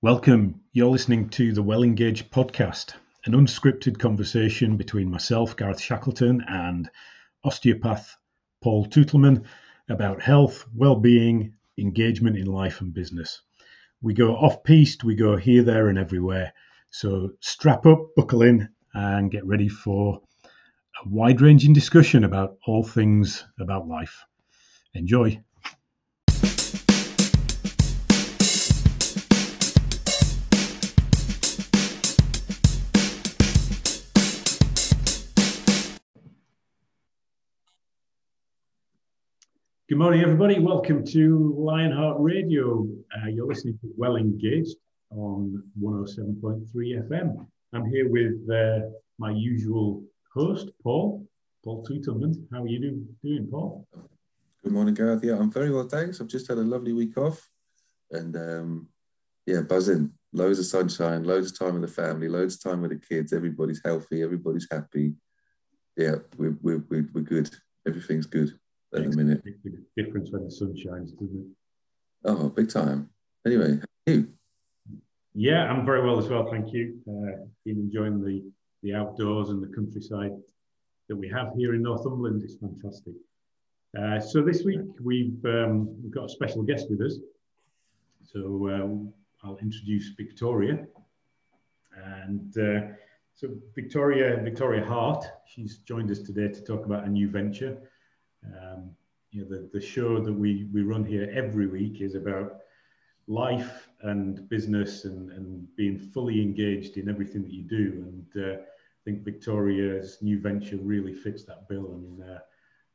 Welcome. You're listening to the Well Engaged podcast, an unscripted conversation between myself, Gareth Shackleton, and osteopath Paul Tootleman about health, well-being, engagement in life and business. We go off-piste, we go here, there, and everywhere. So strap up, buckle in, and get ready for a wide-ranging discussion about all things about life. Enjoy. Good morning, everybody. Welcome to Lionheart Radio. Uh, you're listening to Well Engaged on 107.3 FM. I'm here with uh, my usual host, Paul, Paul Tootleman. How are you do, doing, Paul? Good morning, Gareth. Yeah, I'm very well, thanks. I've just had a lovely week off and um, yeah, buzzing. Loads of sunshine, loads of time with the family, loads of time with the kids. Everybody's healthy, everybody's happy. Yeah, we're, we're, we're, we're good. Everything's good at the minute. difference when the sun shines, doesn't it? Oh, big time. Anyway, you? Yeah, I'm very well as well, thank you. Uh, been enjoying the the outdoors and the countryside that we have here in Northumberland. It's fantastic. Uh, so this week we've um, we've got a special guest with us. So uh, I'll introduce Victoria, and uh, so Victoria Victoria Hart. She's joined us today to talk about a new venture. Um, you know, the, the show that we, we run here every week is about life and business and, and being fully engaged in everything that you do. And uh, I think Victoria's new venture really fits that bill. And uh,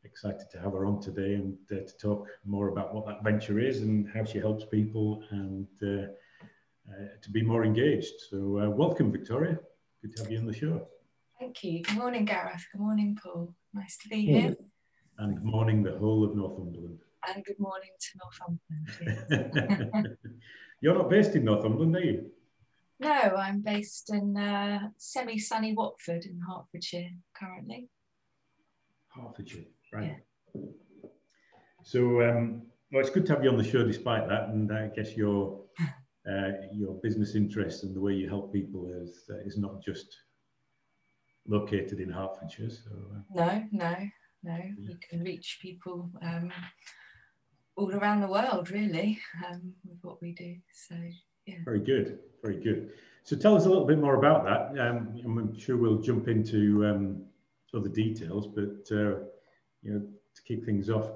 excited to have her on today and uh, to talk more about what that venture is and how she helps people and uh, uh, to be more engaged. So, uh, welcome, Victoria. Good to have you on the show. Thank you. Good morning, Gareth. Good morning, Paul. Nice to be here. And good morning, the whole of Northumberland. And good morning to Northumberland. You're not based in Northumberland, are you? No, I'm based in uh, semi sunny Watford in Hertfordshire currently. Hertfordshire, right. Yeah. So, um, well, it's good to have you on the show despite that. And I guess your uh, your business interests and the way you help people is uh, is not just located in Hertfordshire. So, uh, no, no, no, we can reach people um, all around the world, really, um, with what we do. So, yeah. Very good, very good. So, tell us a little bit more about that. Um, I'm sure we'll jump into um, other details, but uh, you know, to kick things off,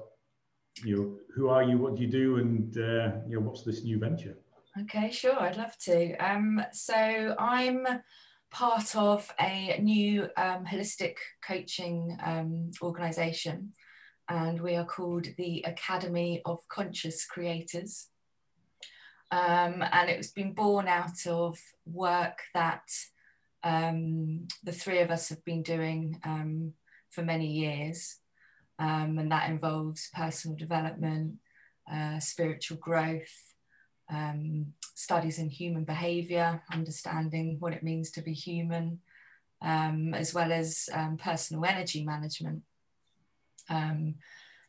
you know, who are you? What do you do? And uh, you know, what's this new venture? Okay, sure, I'd love to. Um, so, I'm part of a new um, holistic coaching um, organization, and we are called the Academy of Conscious Creators. Um, and it's been born out of work that um, the three of us have been doing um, for many years. Um, and that involves personal development, uh, spiritual growth, um, studies in human behaviour, understanding what it means to be human, um, as well as um, personal energy management. Um,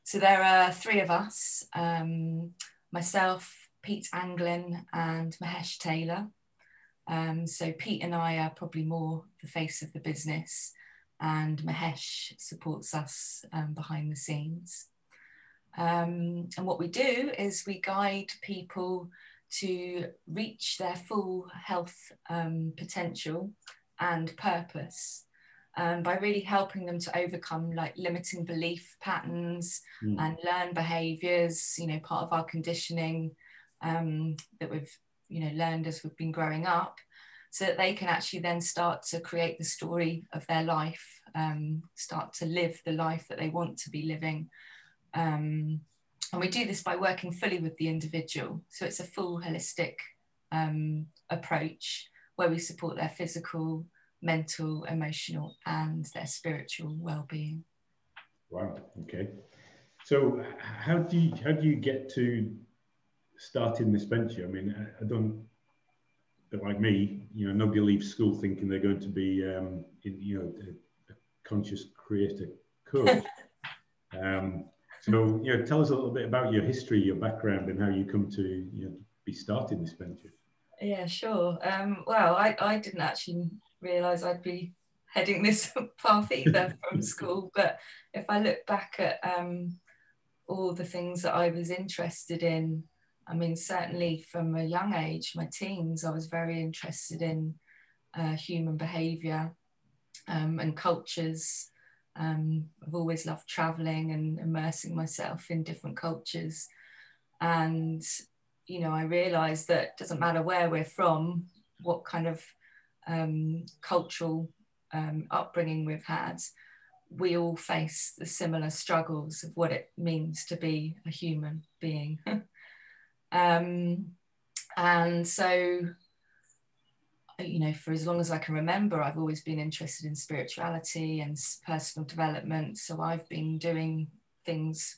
so there are three of us um, myself, Pete Anglin, and Mahesh Taylor. Um, so Pete and I are probably more the face of the business, and Mahesh supports us behind the scenes. Um, and what we do is we guide people to reach their full health um, potential and purpose um, by really helping them to overcome like limiting belief patterns mm. and learn behaviors you know part of our conditioning um, that we've you know learned as we've been growing up so that they can actually then start to create the story of their life um, start to live the life that they want to be living um, and we do this by working fully with the individual. So it's a full holistic um, approach where we support their physical, mental, emotional, and their spiritual well-being. Wow. Okay. So how do you how do you get to starting this venture? I mean, I, I don't. But like me, you know, nobody leaves school thinking they're going to be, um, in, you know, a, a conscious creator coach. um, so, you know, tell us a little bit about your history, your background, and how you come to you know, be starting this venture. Yeah, sure. Um, well, I, I didn't actually realise I'd be heading this path either from school, but if I look back at um, all the things that I was interested in, I mean, certainly from a young age, my teens, I was very interested in uh, human behaviour um, and cultures. Um, I've always loved travelling and immersing myself in different cultures. And, you know, I realised that it doesn't matter where we're from, what kind of um, cultural um, upbringing we've had, we all face the similar struggles of what it means to be a human being. um, and so, you know, for as long as I can remember, I've always been interested in spirituality and personal development. So I've been doing things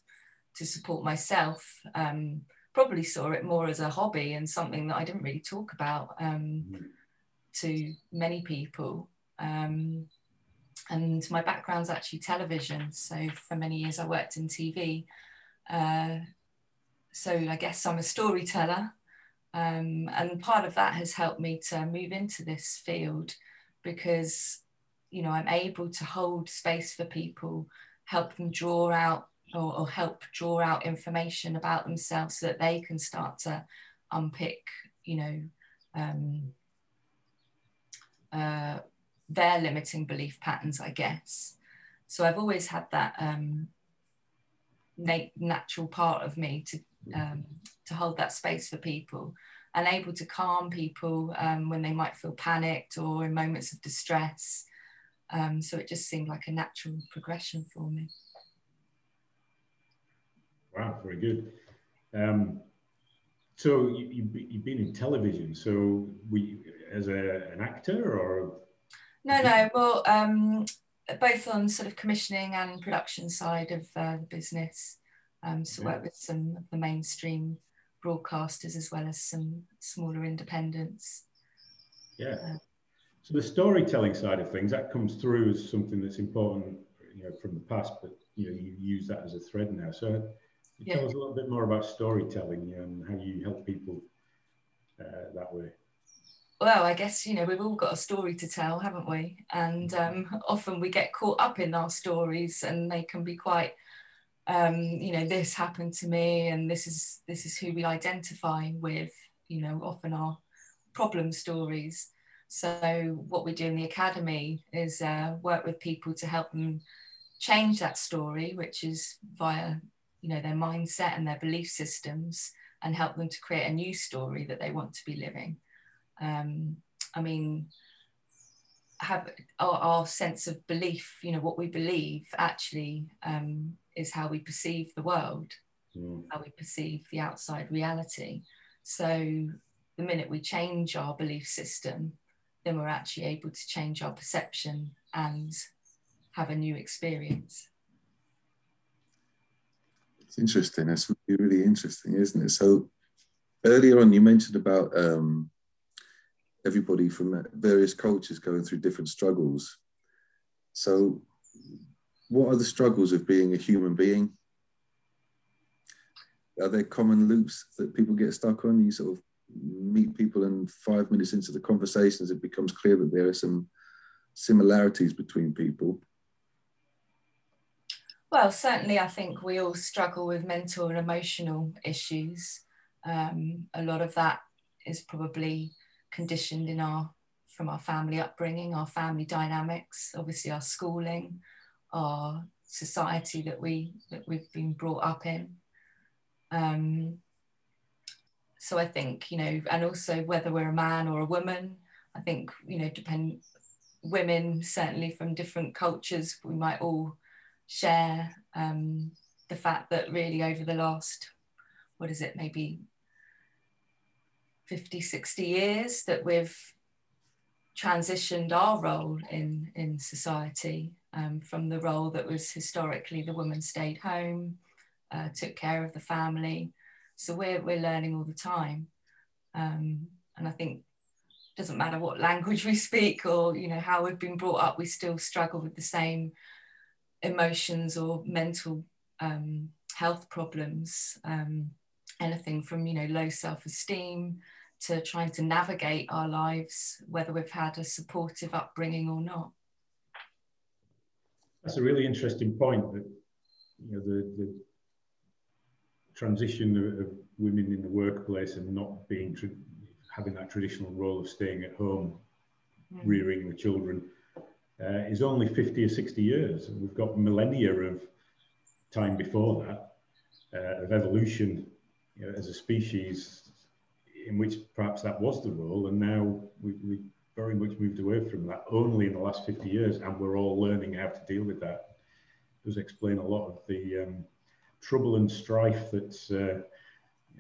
to support myself. Um, probably saw it more as a hobby and something that I didn't really talk about um, mm-hmm. to many people. Um, and my background's actually television. So for many years I worked in TV. Uh, so I guess I'm a storyteller. Um, and part of that has helped me to move into this field because, you know, I'm able to hold space for people, help them draw out or, or help draw out information about themselves so that they can start to unpick, you know, um, uh, their limiting belief patterns, I guess. So I've always had that um, nat- natural part of me to um, to hold that space for people and able to calm people um, when they might feel panicked or in moments of distress. Um, so it just seemed like a natural progression for me. Wow, very good. Um, so you, have been in television. So we, as a, an actor or no, no. Well, um, both on sort of commissioning and production side of uh, the business. Um, so work with some of the mainstream broadcasters as well as some smaller independents. Yeah. Uh, so the storytelling side of things that comes through as something that's important, you know, from the past, but you know, you use that as a thread now. So yeah. tell us a little bit more about storytelling and how you help people uh, that way well, I guess, you know, we've all got a story to tell, haven't we? And um, often we get caught up in our stories and they can be quite, um, you know, this happened to me and this is, this is who we identify with, you know, often our problem stories. So what we do in the academy is uh, work with people to help them change that story, which is via, you know, their mindset and their belief systems and help them to create a new story that they want to be living um, I mean, have our, our, sense of belief, you know, what we believe actually um, is how we perceive the world, mm. how we perceive the outside reality. So the minute we change our belief system, then we're actually able to change our perception and have a new experience. It's interesting. That's really, really interesting, isn't it? So earlier on, you mentioned about um, everybody from various cultures going through different struggles. So, what are the struggles of being a human being? Are there common loops that people get stuck on? You sort of meet people, and five minutes into the conversations, it becomes clear that there are some similarities between people. Well, certainly, I think we all struggle with mental and emotional issues. Um, a lot of that is probably conditioned in our from our family upbringing, our family dynamics, obviously our schooling, our society that we that we've been brought up in. Um, so I think you know, and also whether we're a man or a woman, I think you know, depend women certainly from different cultures, we might all share um, the fact that really over the last what is it maybe 50, 60 years that we've transitioned our role in, in society um, from the role that was historically the woman stayed home, uh, took care of the family. So we're, we're learning all the time. Um, and I think it doesn't matter what language we speak or you know how we've been brought up, we still struggle with the same emotions or mental um, health problems. Um, anything from you know low self-esteem to trying to navigate our lives, whether we've had a supportive upbringing or not. That's a really interesting point that you know the, the transition of, of women in the workplace and not being having that traditional role of staying at home, rearing the children, uh, is only 50 or 60 years. And we've got millennia of time before that, uh, of evolution you know, as a species, in which perhaps that was the role. And now we, we very much moved away from that only in the last 50 years. And we're all learning how to deal with that. It does explain a lot of the um, trouble and strife that's, uh,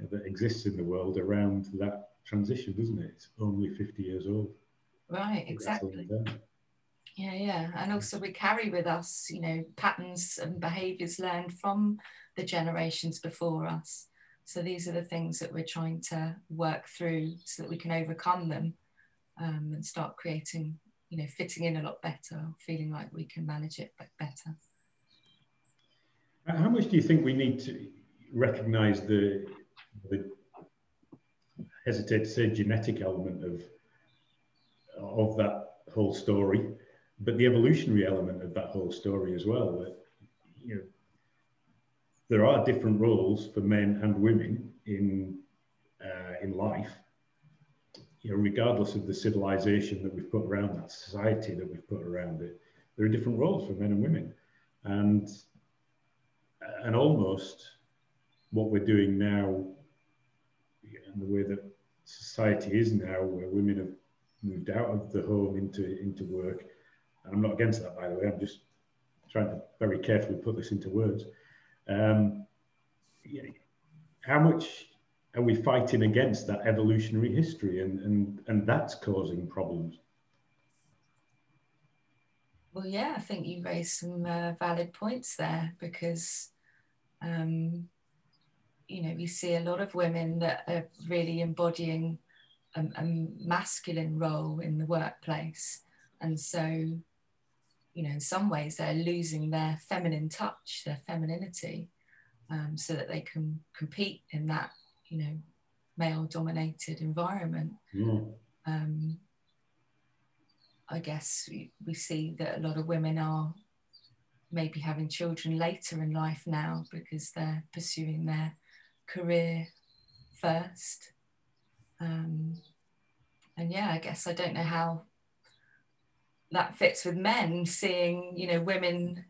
that exists in the world around that transition, doesn't it? It's only 50 years old. Right, exactly. Yeah, yeah. And also we carry with us, you know, patterns and behaviors learned from the generations before us. So these are the things that we're trying to work through so that we can overcome them um, and start creating, you know, fitting in a lot better, feeling like we can manage it better. How much do you think we need to recognize the, the hesitate to say genetic element of of that whole story, but the evolutionary element of that whole story as well. That you know, there are different roles for men and women in uh, in life. You know, regardless of the civilization that we've put around that society that we've put around it, there are different roles for men and women, and and almost what we're doing now and the way that society is now, where women have moved out of the home into into work. And I'm not against that, by the way. I'm just trying to very carefully put this into words. Um, how much are we fighting against that evolutionary history, and and and that's causing problems? Well, yeah, I think you raised some uh, valid points there because um, you know, we see a lot of women that are really embodying a, a masculine role in the workplace. And so, you know, in some ways they're losing their feminine touch, their femininity, um, so that they can compete in that, you know, male dominated environment. Mm. Um, I guess we, we see that a lot of women are maybe having children later in life now because they're pursuing their career first. Um, and yeah, I guess I don't know how that fits with men seeing, you know, women,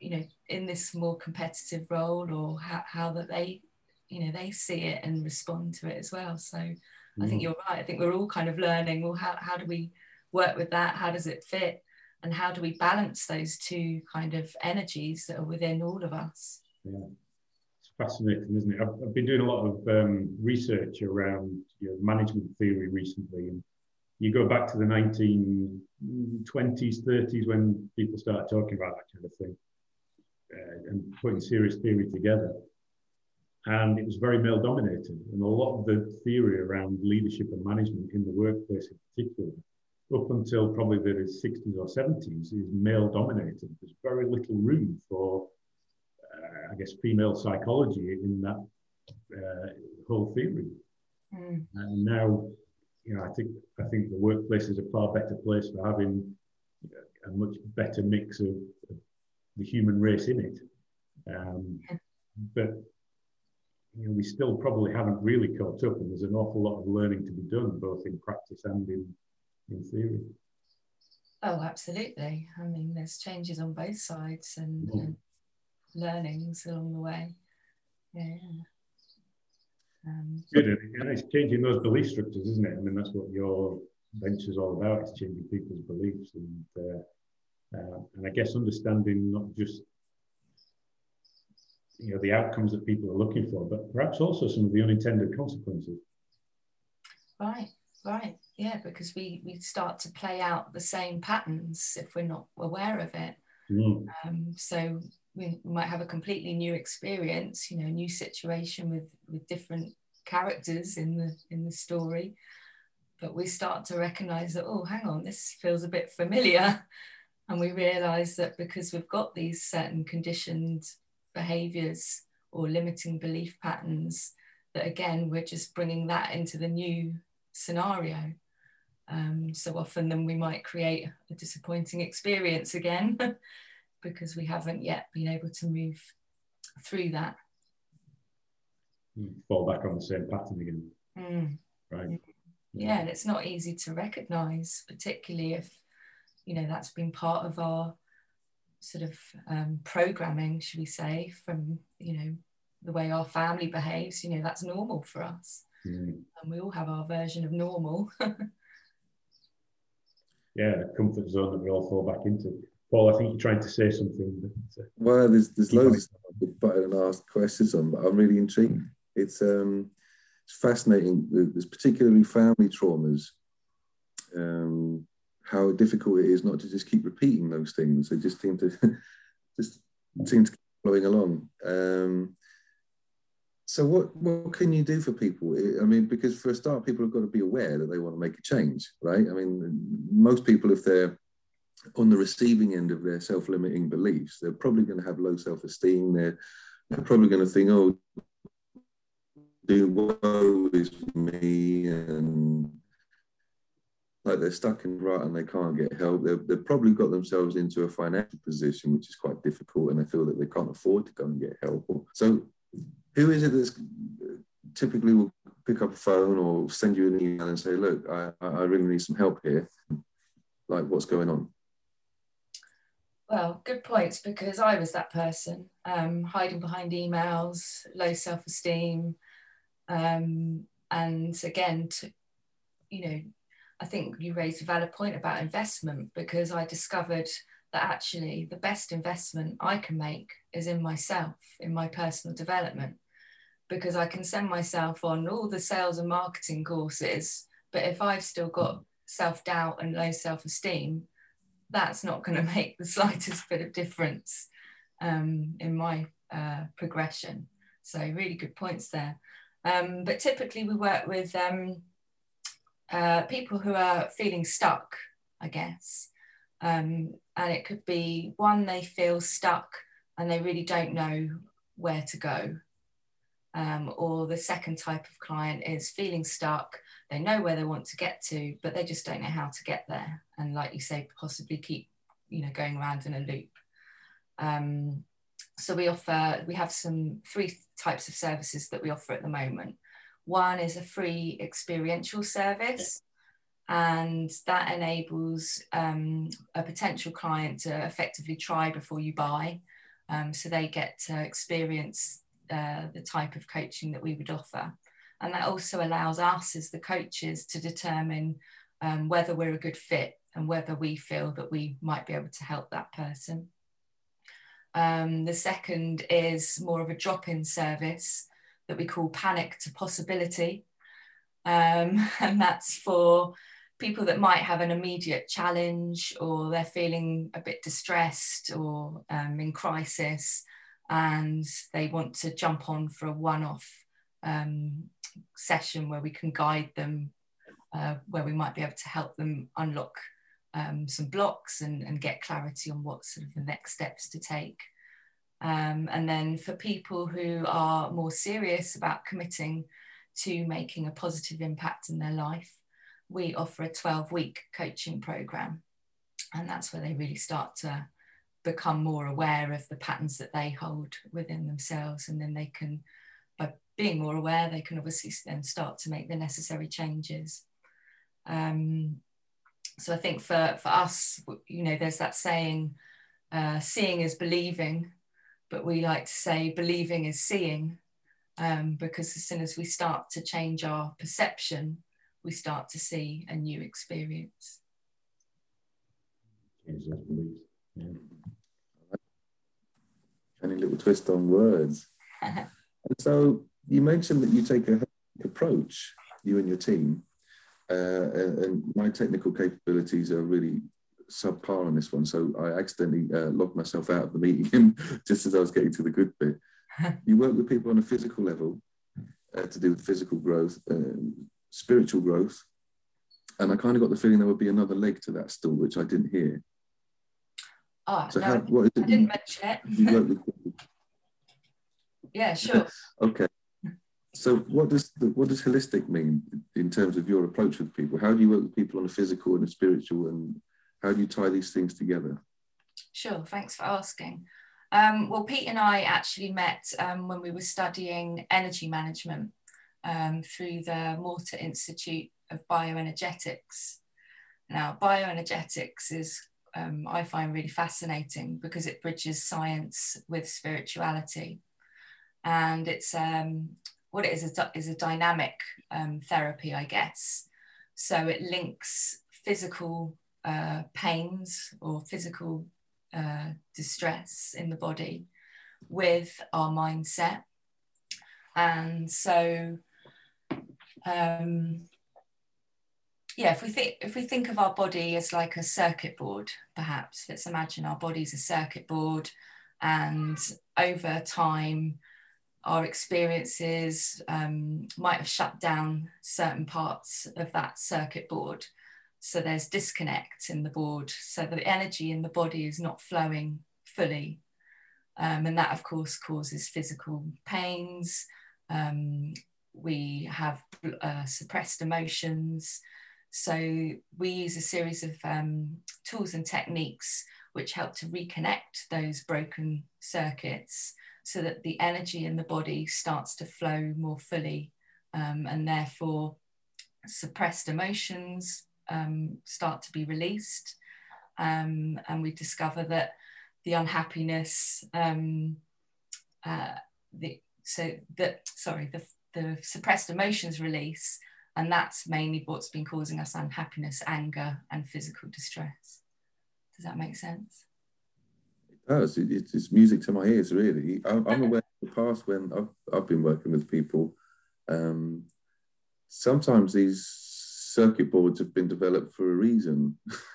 you know, in this more competitive role or how, how that they, you know, they see it and respond to it as well. So mm. I think mm. you're right. I think we're all kind of learning, well, how, how do we work with that? How does it fit? And how do we balance those two kind of energies that are within all of us? Yeah it's fascinating, isn't it? I've, I've been doing a lot of um, research around you know, management theory recently, and you go back to the 1920s, 30s when people started talking about that kind of thing uh, and putting serious theory together. And it was very male dominated. And a lot of the theory around leadership and management in the workplace in particular, up until probably the 60s or 70s, is male dominated. There's very little room for uh, I guess, female psychology in that uh, whole theory. Mm. And now, you know, I think I think the workplace is a far better place for having a much better mix of, of the human race in it. Um, but you know, we still probably haven't really caught up, and there's an awful lot of learning to be done, both in practice and in in theory. Oh, absolutely. I mean, there's changes on both sides, and, mm. and learnings along the way. Yeah. Um, Good, and it's changing those belief structures, isn't it? I mean, that's what your venture is all about. It's changing people's beliefs, and uh, uh, and I guess understanding not just you know the outcomes that people are looking for, but perhaps also some of the unintended consequences. Right, right, yeah, because we we start to play out the same patterns if we're not aware of it. Mm. Um, so we might have a completely new experience, you know, new situation with with different characters in the in the story, but we start to recognize that oh, hang on, this feels a bit familiar, and we realize that because we've got these certain conditioned behaviors or limiting belief patterns, that again, we're just bringing that into the new scenario. Um, so often then we might create a disappointing experience again because we haven't yet been able to move through that. Fall back on the same pattern again. Mm. Right. Yeah, and it's not easy to recognize, particularly if, you know, that's been part of our sort of um, programming, should we say, from, you know, the way our family behaves, you know, that's normal for us. Mm. And we all have our version of normal. yeah, the comfort zone that we all fall back into. Paul, I think you're trying to say something. But, uh, well, there's there's loads of stuff I could put and ask questions on, but I'm really intrigued. It's um it's fascinating. There's particularly family traumas. Um, how difficult it is not to just keep repeating those things. They just seem to just seem to keep along. Um, so what what can you do for people? I mean, because for a start, people have got to be aware that they want to make a change, right? I mean, most people, if they're on the receiving end of their self-limiting beliefs, they're probably going to have low self-esteem. They're they're probably going to think, oh, do woe is me, and like they're stuck in rut and they can't get help. They've, they've probably got themselves into a financial position which is quite difficult, and they feel that they can't afford to go and get help. So who is it that's typically will pick up a phone or send you an email and say, look, I, I really need some help here? Like, what's going on? Well, good points because I was that person, um, hiding behind emails, low self esteem. Um, and again, to, you know, I think you raised a valid point about investment because I discovered that actually the best investment I can make is in myself, in my personal development because I can send myself on all the sales and marketing courses. But if I've still got self doubt and low self esteem, that's not going to make the slightest bit of difference um, in my uh, progression. So, really good points there. Um, but typically, we work with um, uh, people who are feeling stuck, I guess. Um, and it could be one, they feel stuck and they really don't know where to go. Um, or the second type of client is feeling stuck. They know where they want to get to, but they just don't know how to get there. And like you say, possibly keep, you know, going around in a loop. Um, so we offer, we have some three types of services that we offer at the moment. One is a free experiential service, and that enables um, a potential client to effectively try before you buy. Um, so they get to experience uh, the type of coaching that we would offer. And that also allows us as the coaches to determine um, whether we're a good fit and whether we feel that we might be able to help that person. Um, the second is more of a drop in service that we call Panic to Possibility. Um, and that's for people that might have an immediate challenge or they're feeling a bit distressed or um, in crisis and they want to jump on for a one-off um, session where we can guide them, uh, where we might be able to help them unlock um, some blocks and, and, get clarity on what sort of the next steps to take. Um, and then for people who are more serious about committing to making a positive impact in their life, we offer a 12 week coaching program. And that's where they really start to become more aware of the patterns that they hold within themselves. And then they can by being more aware they can obviously then start to make the necessary changes. Um, so i think for for us you know there's that saying uh, seeing is believing but we like to say believing is seeing um, because as soon as we start to change our perception we start to see a new experience yeah any little twist on words. and so you mentioned that you take a approach, you and your team, uh, and, and, my technical capabilities are really subpar on this one. So I accidentally uh, locked myself out of the meeting just as I was getting to the good bit. you work with people on a physical level uh, to do with physical growth, spiritual growth, and I kind of got the feeling there would be another leg to that stool, which I didn't hear. Oh, so no, how, what is it? I didn't mention it. You work with yeah, sure. okay. So what does the, what does holistic mean in terms of your approach with people? How do you work with people on a physical and a spiritual, and how do you tie these things together? Sure, thanks for asking. Um, well, Pete and I actually met um, when we were studying energy management um, through the Morter Institute of Bioenergetics. Now, bioenergetics is, um, I find really fascinating because it bridges science with spirituality. And it's um, what it is, is a dynamic um, therapy, I guess. So it links physical uh, pains or physical uh, distress in the body with our mindset. And so, um, yeah, if we think if we think of our body as like a circuit board, perhaps let's imagine our body is a circuit board, and over time, our experiences um, might have shut down certain parts of that circuit board. So there's disconnect in the board. So the energy in the body is not flowing fully. Um, and that, of course, causes physical pains. Um, we have uh, suppressed emotions. So we use a series of um, tools and techniques which help to reconnect those broken circuits so that the energy in the body starts to flow more fully um, and therefore suppressed emotions um, start to be released. Um, and we discover that the unhappiness, um, uh, the, so that, sorry, the, the suppressed emotions release, and that's mainly what's been causing us unhappiness, anger, and physical distress. Does that make sense? It does. It, it's music to my ears, really. I'm, I'm aware of the past when I've, I've been working with people. Um, sometimes these circuit boards have been developed for a reason.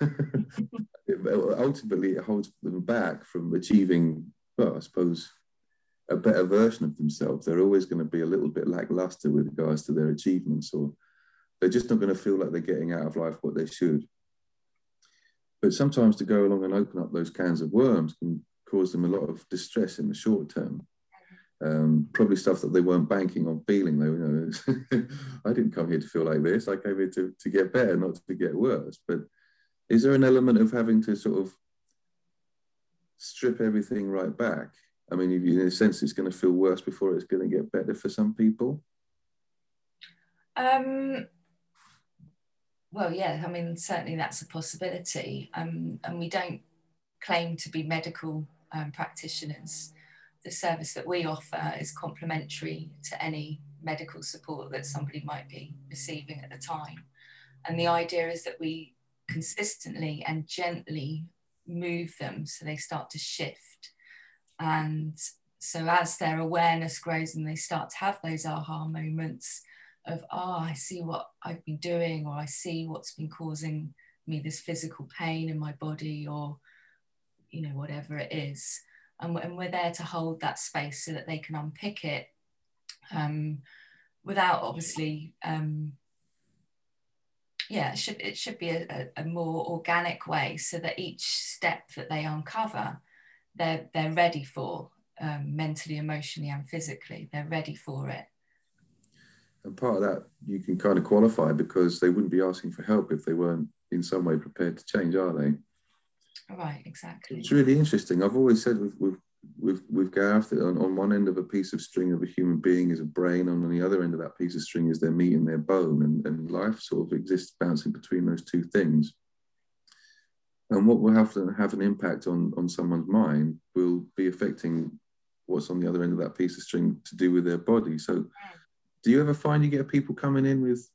ultimately, it holds them back from achieving, well, I suppose, a better version of themselves. They're always going to be a little bit lackluster with regards to their achievements, or they're just not going to feel like they're getting out of life what they should. But sometimes to go along and open up those cans of worms can cause them a lot of distress in the short term um, probably stuff that they weren't banking on feeling. You know, I didn't come here to feel like this. I came here to, to get better, not to get worse. But is there an element of having to sort of strip everything right back? I mean, in a sense, it's going to feel worse before it's going to get better for some people. Um, well, yeah, I mean, certainly that's a possibility. Um, and we don't claim to be medical um, practitioners the service that we offer is complementary to any medical support that somebody might be receiving at the time. And the idea is that we consistently and gently move them so they start to shift. And so as their awareness grows and they start to have those aha moments of, oh, I see what I've been doing, or I see what's been causing me this physical pain in my body, or, you know, whatever it is and, and we're there to hold that space so that they can unpick it um, without obviously um, yeah it should it should be a, a, more organic way so that each step that they uncover they're they're ready for um, mentally emotionally and physically. They're ready for it. And part of that you can kind of qualify because they wouldn't be asking for help if they weren't in some way prepared to change are they Right, exactly. It's really interesting. I've always said we've, we've with, with Gareth that on, on one end of a piece of string of a human being is a brain, on the other end of that piece of string is their meat and their bone, and, and life sort of exists bouncing between those two things. And what will have to have an impact on on someone's mind will be affecting what's on the other end of that piece of string to do with their body. So, do you ever find you get people coming in with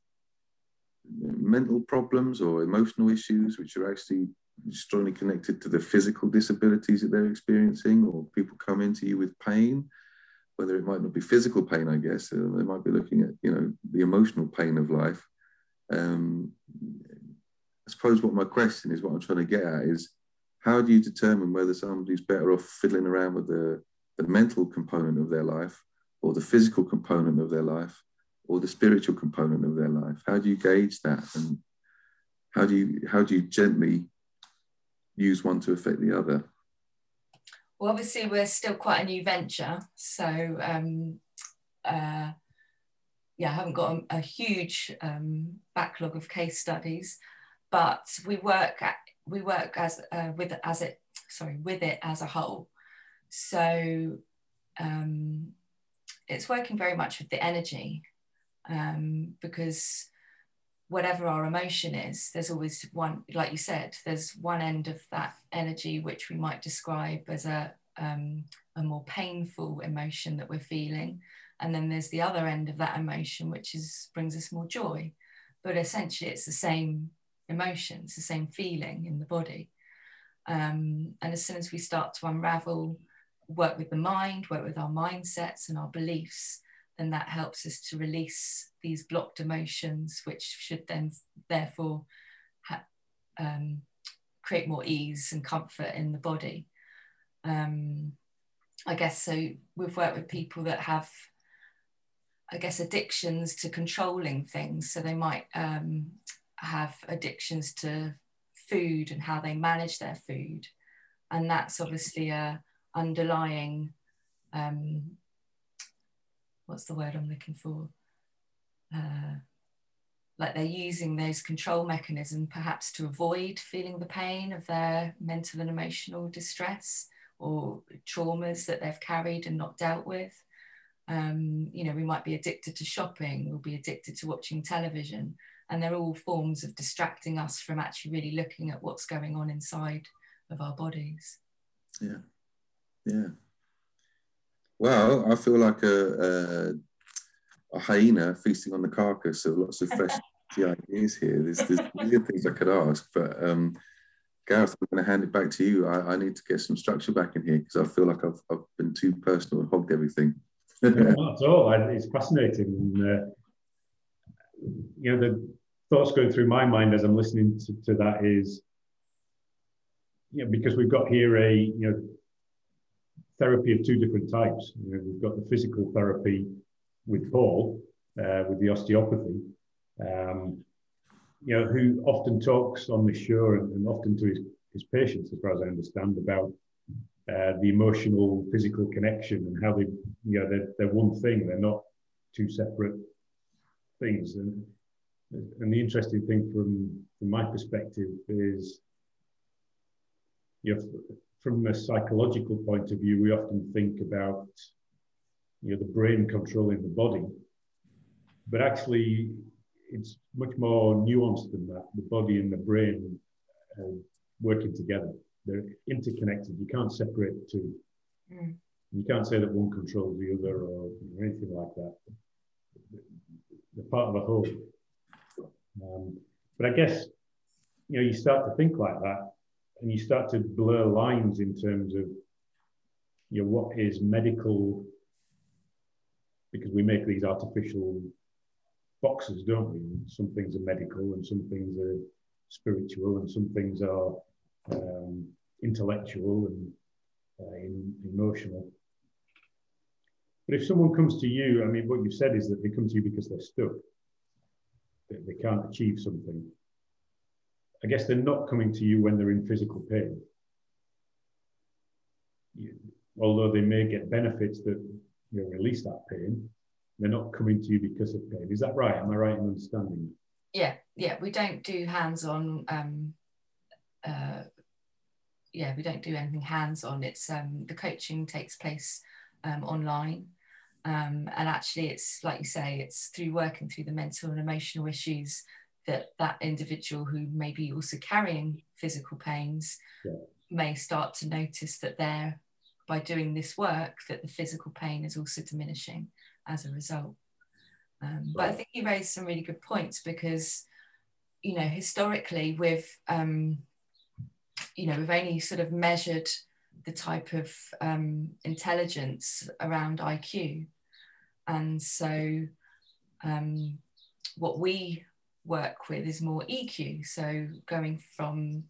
mental problems or emotional issues which are actually strongly connected to the physical disabilities that they're experiencing, or people come into you with pain, whether it might not be physical pain, I guess, uh, they might be looking at, you know, the emotional pain of life. Um, I suppose what my question is, what I'm trying to get at is, how do you determine whether somebody's better off fiddling around with the, the mental component of their life, or the physical component of their life, or the spiritual component of their life? How do you gauge that, and how do you how do you gently use one to affect the other? Well, obviously, we're still quite a new venture. So, um, uh, yeah, I haven't got a, a huge um, backlog of case studies, but we work at, we work as uh, with as it sorry with it as a whole. So um, it's working very much with the energy um, because whatever our emotion is, there's always one, like you said, there's one end of that energy which we might describe as a, um, a more painful emotion that we're feeling. And then there's the other end of that emotion, which is brings us more joy. But essentially, it's the same emotion, it's the same feeling in the body. Um, and as soon as we start to unravel, work with the mind, work with our mindsets and our beliefs, then that helps us to release these blocked emotions, which should then therefore um, create more ease and comfort in the body. Um, I guess so. We've worked with people that have, I guess, addictions to controlling things. So they might um, have addictions to food and how they manage their food, and that's obviously a underlying um, what's the word I'm looking for? Uh, like they're using those control mechanisms perhaps to avoid feeling the pain of their mental and emotional distress or traumas that they've carried and not dealt with. Um, you know, we might be addicted to shopping, we'll be addicted to watching television, and they're all forms of distracting us from actually really looking at what's going on inside of our bodies. Yeah, yeah. Well, I feel like a, a, a hyena feasting on the carcass of lots of fresh ideas here. There's, there's million things I could ask, but um, Gareth, I'm going to hand it back to you. I, I need to get some structure back in here because I feel like I've, I've been too personal and hogged everything. Not at all. It's fascinating. And, uh, you know, the thoughts going through my mind as I'm listening to, to that is, you know, because we've got here a, you know, therapy of two different types. You know, we've got the physical therapy with Paul, uh, with the osteopathy, um, you know, who often talks on the show and, and, often to his, his patients, as far as I understand, about uh, the emotional, physical connection and how they, you know, they're, they're one thing. They're not two separate things. And, and the interesting thing from, from my perspective is, you know, from a psychological point of view, we often think about you know the brain controlling the body, but actually it's much more nuanced than that. The body and the brain are working together; they're interconnected. You can't separate the two. Mm. You can't say that one controls the other or anything like that. They're part of a whole. Um, but I guess you know you start to think like that and you start to blur lines in terms of you know what is medical because we make these artificial boxes don't we? Some things are medical and some things are spiritual and some things are um, intellectual and uh, emotional. But if someone comes to you i mean what you've said is that they come to you because they're stuck. They, they can't achieve something I guess they're not coming to you when they're in physical pain. You, although they may get benefits that you know, release that pain, they're not coming to you because of pain. Is that right? Am I right in understanding? Yeah, yeah. We don't do hands-on. Um, uh, yeah, we don't do anything hands-on. It's um, the coaching takes place um, online, um, and actually, it's like you say, it's through working through the mental and emotional issues that that individual who may be also carrying physical pains yeah. may start to notice that they're by doing this work that the physical pain is also diminishing as a result um, right. but i think you raised some really good points because you know historically we've um, you know we've only sort of measured the type of um, intelligence around iq and so um, what we work with is more EQ. So going from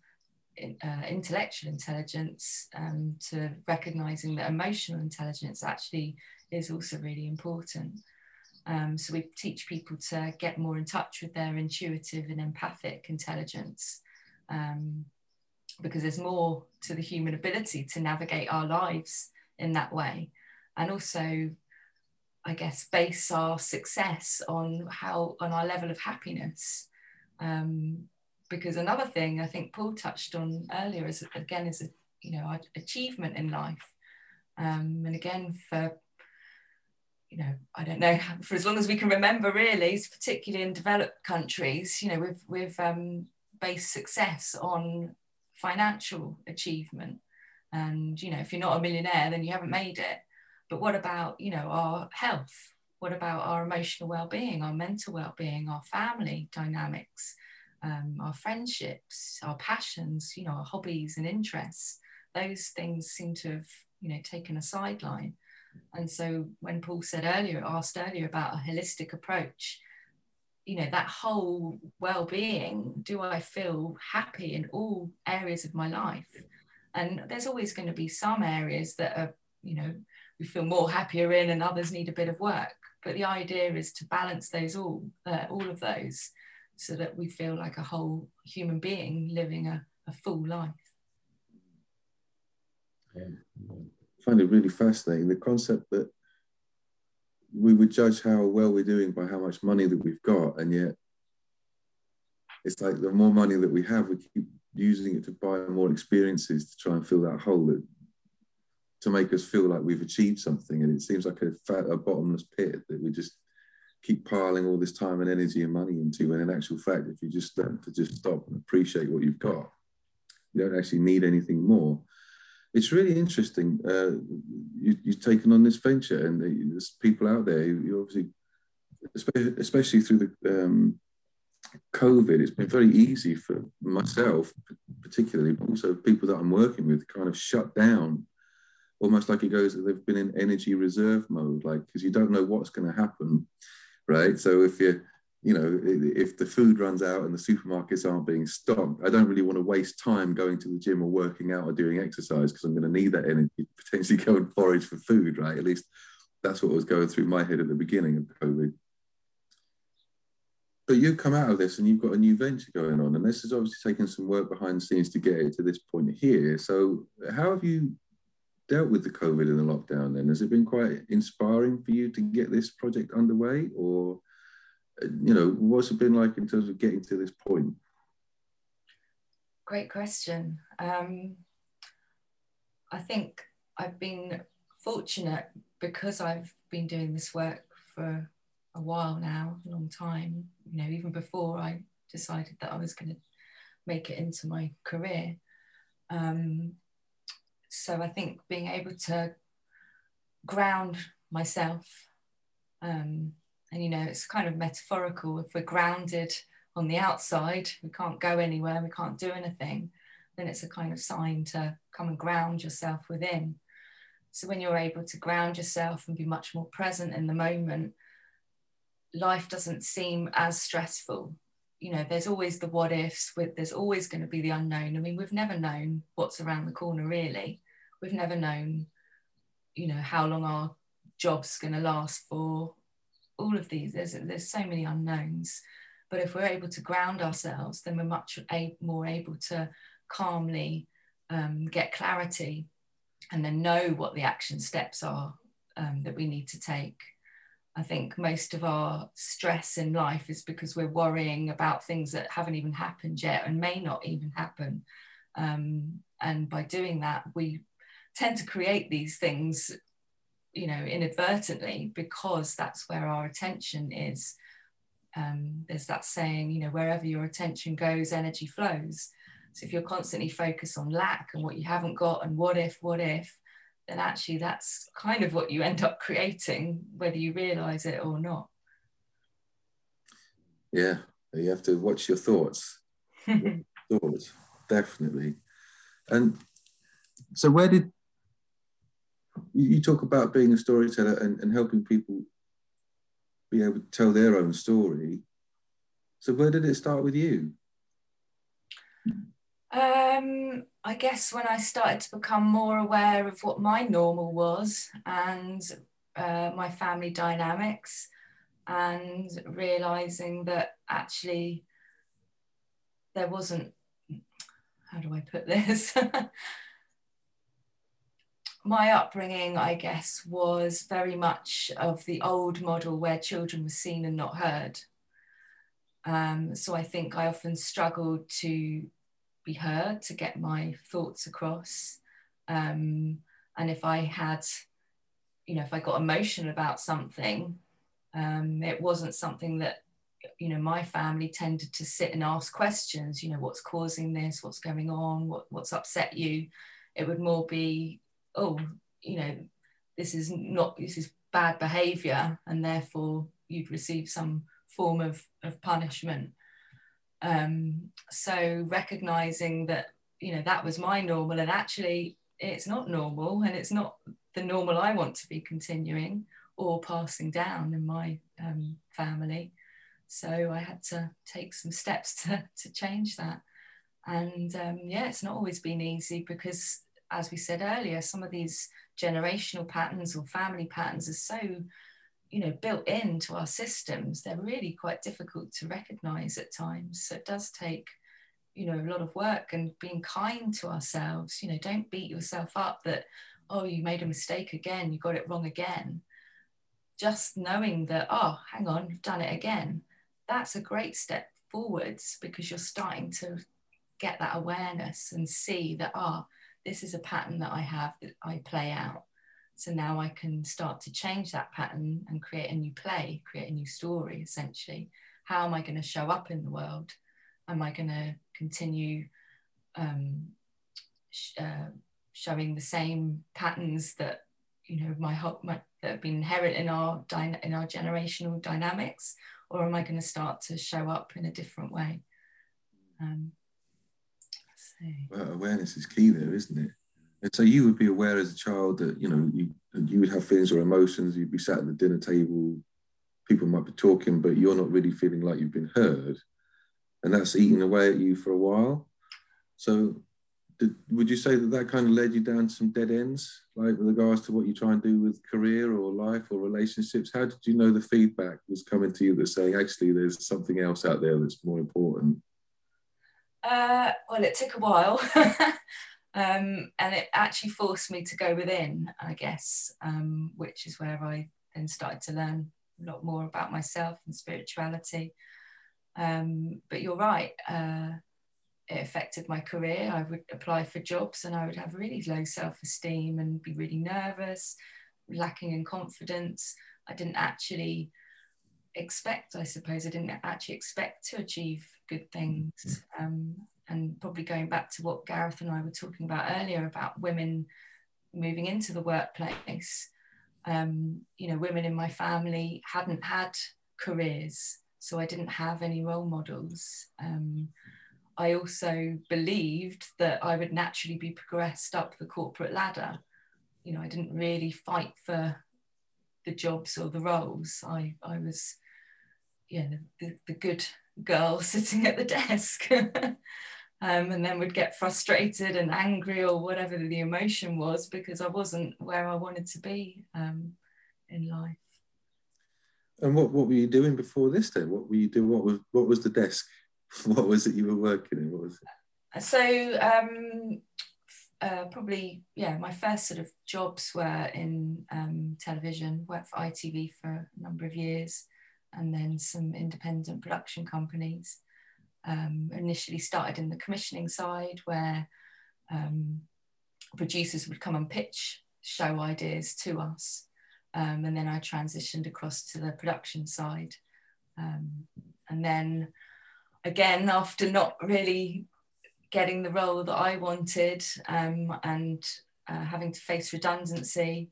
uh, intellectual intelligence um, to recognizing that emotional intelligence actually is also really important. Um, so we teach people to get more in touch with their intuitive and empathic intelligence um, because there's more to the human ability to navigate our lives in that way. And also I guess, base our success on how on our level of happiness. Um, because another thing I think Paul touched on earlier is again is a you know achievement in life, um, and again for you know I don't know for as long as we can remember really, particularly in developed countries, you know we've we've um, based success on financial achievement, and you know if you're not a millionaire then you haven't made it. But what about you know our health? What about our emotional well-being, our mental well-being, our family dynamics? um, our friendships, our passions, you know, our hobbies and interests, those things seem to have, you know, taken a sideline. And so when Paul said earlier, asked earlier about a holistic approach, you know, that whole well-being, do I feel happy in all areas of my life? And there's always going to be some areas that are, you know, we feel more happier in and others need a bit of work. But the idea is to balance those all, uh, all of those so that we feel like a whole human being living a, a full life. I find it really fascinating the concept that we would judge how well we're doing by how much money that we've got, and yet it's like the more money that we have, we keep using it to buy more experiences to try and fill that hole that, to make us feel like we've achieved something. And it seems like a, a bottomless pit that we just keep piling all this time and energy and money into. And in actual fact, if you just learn to just stop and appreciate what you've got, you don't actually need anything more. It's really interesting. Uh, you, have taken on this venture, and there's people out there. You obviously, especially through the um, COVID, it's been very easy for myself, particularly, but also people that I'm working with, kind of shut down almost like it goes that they've been in energy reserve mode like because you don't know what's going to happen right? So if you you know, if the food runs out and the supermarkets aren't being stocked, I don't really want to waste time going to the gym or working out or doing exercise because I'm going to need that energy to potentially go and forage for food, right? At least that's what was going through my head at the beginning of COVID. But you've come out of this and you've got a new venture going on, and this has obviously taken some work behind the scenes to get it to this point here. So, how have you dealt with the COVID and the lockdown then? Has it been quite inspiring for you to get this project underway? Or, you know, what's it been like in terms of getting to this point? Great question. Um, I think I've been fortunate because I've been doing this work for a while now, a long time, you know, even before I decided that I was going to make it into my career. Um, so I think being able to ground myself, um, and you know, it's kind of metaphorical. If we're grounded on the outside, we can't go anywhere, we can't do anything, then it's a kind of sign to come and ground yourself within. So when you're able to ground yourself and be much more present in the moment, life doesn't seem as stressful you know there's always the what ifs with there's always going to be the unknown. I mean we've never known what's around the corner really. We've never known you know how long our job's going to last for all of these. There's there's so many unknowns. But if we're able to ground ourselves then we're much a, more able to calmly um, get clarity and then know what the action steps are um, that we need to take I think most of our stress in life is because we're worrying about things that haven't even happened yet and may not even happen. Um, and by doing that, we tend to create these things, you know, inadvertently because that's where our attention is. Um, there's that saying, you know, wherever your attention goes, energy flows. So if you're constantly focused on lack and what you haven't got and what if, what if, then actually that's kind of what you end up creating, whether you realize it or not. Yeah, you have to watch your thoughts. thoughts, definitely. And so, where did you talk about being a storyteller and, and helping people be able to tell their own story? So, where did it start with you? Um, I guess when I started to become more aware of what my normal was and uh, my family dynamics, and realizing that actually there wasn't, how do I put this? my upbringing, I guess, was very much of the old model where children were seen and not heard. Um, so I think I often struggled to be heard, to get my thoughts across. Um, and if I had, you know, if I got emotional about something, um, it wasn't something that, you know, my family tended to sit and ask questions, you know, what's causing this, what's going on, what, what's upset you. It would more be, oh, you know, this is not, this is bad behavior, and therefore you'd receive some form of, of punishment. Um, so recognizing that, you know, that was my normal and actually it's not normal and it's not the normal I want to be continuing or passing down in my um, family. So I had to take some steps to, to change that. And um, yeah, it's not always been easy because, as we said earlier, some of these generational patterns or family patterns are so, you know, built into our systems. They're really quite difficult to recognize at times. So it does take you know a lot of work and being kind to ourselves you know don't beat yourself up that oh you made a mistake again you got it wrong again just knowing that oh hang on you've done it again that's a great step forwards because you're starting to get that awareness and see that ah oh, this is a pattern that i have that i play out so now i can start to change that pattern and create a new play create a new story essentially how am i going to show up in the world am i going to continue um, sh- uh, showing the same patterns that you know my, my that have been inherent in our in our generational dynamics, or am I going to start to show up in a different way? Um, well, awareness is key there, isn't it? And so you would be aware as a child that you know you you would have feelings or emotions. You'd be sat at the dinner table, people might be talking, but you're not really feeling like you've been heard and that's eating away at you for a while. So, did, would you say that that kind of led you down some dead ends, like with regards to what you try and do with career or life or relationships? How did you know the feedback was coming to you that's saying actually there's something else out there that's more important? Uh, well, it took a while. um, and it actually forced me to go within, I guess, um, which is where I then started to learn a lot more about myself and spirituality. Um, but you're right, uh, it affected my career. I would apply for jobs and I would have really low self esteem and be really nervous, lacking in confidence. I didn't actually expect, I suppose, I didn't actually expect to achieve good things. Um, and probably going back to what Gareth and I were talking about earlier about women moving into the workplace. Um, you know, women in my family hadn't had careers so I didn't have any role models. Um, I also believed that I would naturally be progressed up the corporate ladder. You know, I didn't really fight for the jobs or the roles. I, I was, yeah, the, the good girl sitting at the desk. um, and then would get frustrated and angry or whatever the emotion was because I wasn't where I wanted to be um, in life. And what, what were you doing before this then? What were you doing? What was what was the desk? What was it you were working in? What was it? So um, uh, probably yeah, my first sort of jobs were in um, television. Worked for ITV for a number of years, and then some independent production companies. Um, initially started in the commissioning side, where um, producers would come and pitch show ideas to us um, and then I transitioned across to the production side. Um, and then again, after not really getting the role that I wanted um, and uh, having to face redundancy,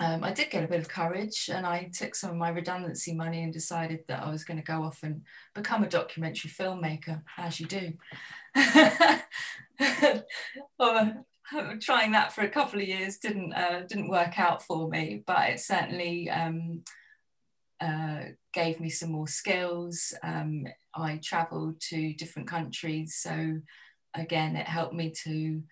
um, I did get a bit of courage and I took some of my redundancy money and decided that I was going to go off and become a documentary filmmaker, as you do. trying that for a couple of years didn't uh, didn't work out for me, but it certainly um, uh, gave me some more skills. Um, I travelled to different countries, so again, it helped me to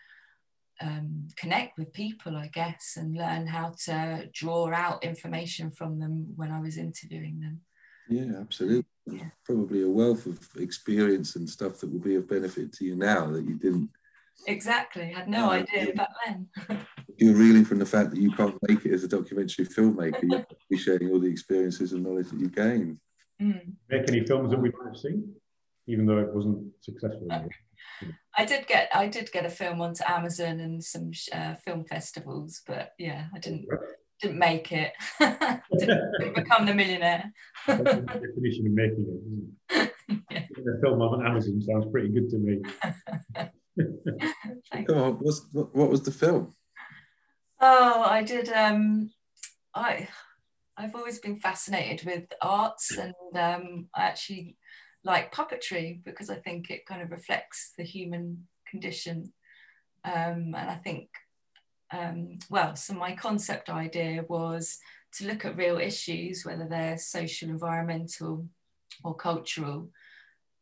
um, connect with people, I guess, and learn how to draw out information from them when I was interviewing them. Yeah, absolutely. Yeah. Probably a wealth of experience and stuff that will be of benefit to you now that you didn't Exactly. I had no uh, idea back then. you're reeling from the fact that you can't make it as a documentary filmmaker. You're be sharing all the experiences and knowledge that you gained. Mm. Make any films that we might have seen, even though it wasn't successful. I did get I did get a film onto Amazon and some uh, film festivals, but yeah, I didn't didn't make it. didn't, didn't become the millionaire. That's the definition of making it. yeah. A film on Amazon sounds pretty good to me. Come on, what's, what, what was the film? Oh, I did. Um, I I've always been fascinated with arts, and um, I actually like puppetry because I think it kind of reflects the human condition. Um, and I think, um, well, so my concept idea was to look at real issues, whether they're social, environmental, or cultural.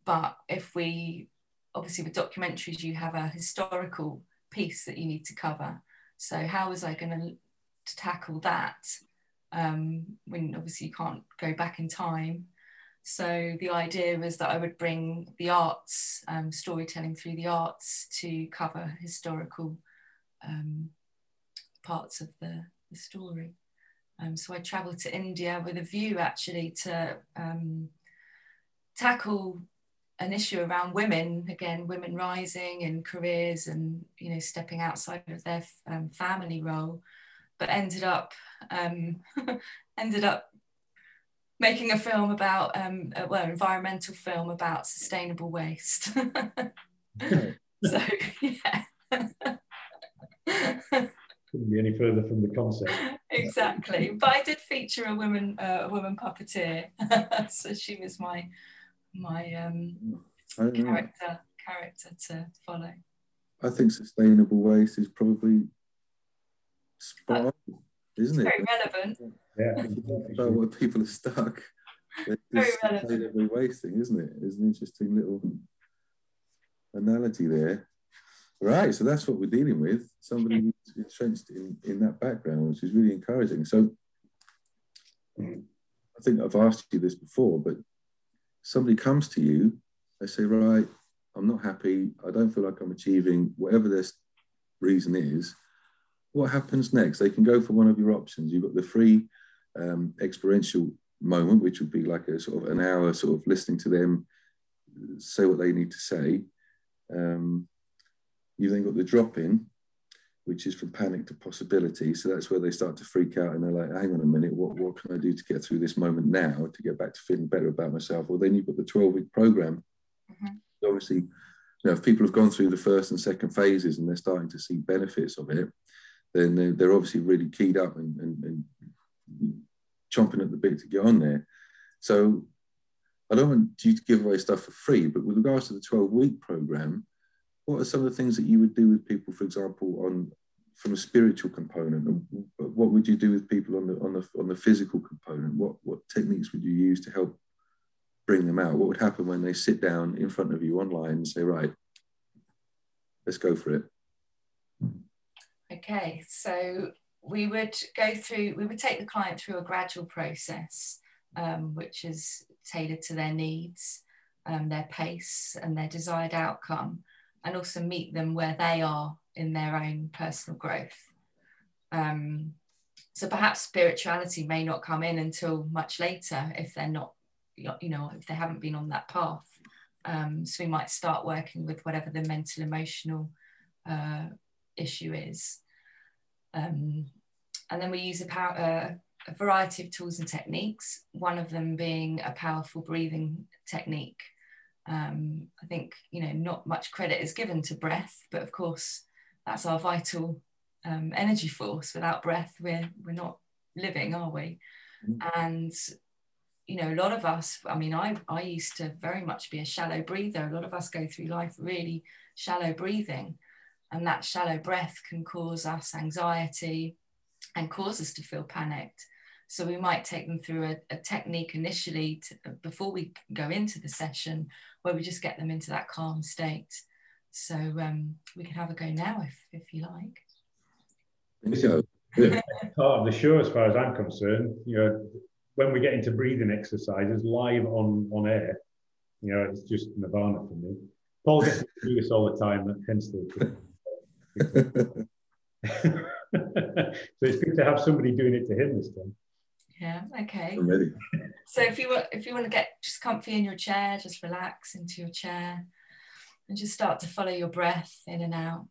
But if we, obviously, with documentaries, you have a historical piece that you need to cover. So, how was I going to tackle that um, when obviously you can't go back in time? So the idea was that I would bring the arts, um, storytelling through the arts to cover historical um, parts of the, the story. Um, so I travelled to India with a view actually to um, tackle an issue around women, again, women rising in careers and, you know, stepping outside of their um, family role, but ended up, um, ended up making a film about um, a, well, environmental film about sustainable waste. so yeah. Couldn't be any further from the concept. exactly, but I did feature a woman, uh, a woman puppeteer, so she was my my um, character character to follow. I think sustainable waste is probably spot on, isn't it's it? Very relevant. Yeah. about where people are stuck. It's sustainably wasting, isn't it? It's an interesting little analogy there. Right, so that's what we're dealing with. Somebody who's entrenched in, in that background, which is really encouraging. So I think I've asked you this before, but somebody comes to you, they say, right, I'm not happy, I don't feel like I'm achieving whatever this reason is. What happens next? They can go for one of your options. You've got the free um, experiential moment, which would be like a sort of an hour sort of listening to them say what they need to say. Um, you've then got the drop in, which is from panic to possibility. So that's where they start to freak out and they're like, hang on a minute, what, what can I do to get through this moment now to get back to feeling better about myself? Well, then you've got the 12 week program. Mm-hmm. Obviously, you know, if people have gone through the first and second phases and they're starting to see benefits of it, then they're, they're obviously really keyed up and, and, and chomping at the bit to get on there. So I don't want you to give away stuff for free, but with regards to the 12 week program, what are some of the things that you would do with people, for example, on from a spiritual component? What would you do with people on the on the on the physical component? What what techniques would you use to help bring them out? What would happen when they sit down in front of you online and say, right, let's go for it? Okay, so we would go through, we would take the client through a gradual process, um, which is tailored to their needs, um, their pace, and their desired outcome, and also meet them where they are in their own personal growth. Um, so perhaps spirituality may not come in until much later if they're not, you know, if they haven't been on that path. Um, so we might start working with whatever the mental emotional uh, issue is. Um, and then we use a, power, uh, a variety of tools and techniques, one of them being a powerful breathing technique. Um, I think, you know, not much credit is given to breath, but of course, that's our vital um, energy force. Without breath, we're, we're not living, are we? Mm. And, you know, a lot of us, I mean, I, I used to very much be a shallow breather. A lot of us go through life really shallow breathing. And that shallow breath can cause us anxiety, and cause us to feel panicked. So we might take them through a, a technique initially to, before we go into the session where we just get them into that calm state. So um, we can have a go now if, if you like. part of the show, as far as I'm concerned, you know, when we get into breathing exercises live on, on air, you know, it's just nirvana for me. Paul gets to do this all the time, hence the. so it's good to have somebody doing it to him this time. Yeah. Okay. I'm ready. So if you want, if you want to get just comfy in your chair, just relax into your chair, and just start to follow your breath in and out.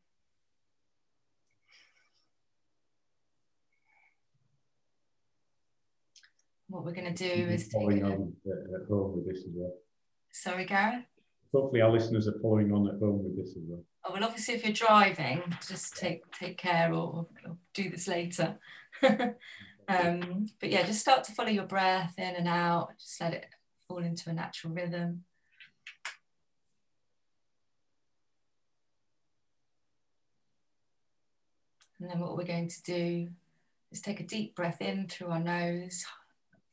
What we're going to do is following on uh, at home with this as well. Sorry, Gareth. Hopefully, our listeners are following on at home with this as well. Oh, well, obviously, if you're driving, just take take care or, or do this later. um, but yeah, just start to follow your breath in and out. Just let it fall into a natural rhythm. And then what we're going to do is take a deep breath in through our nose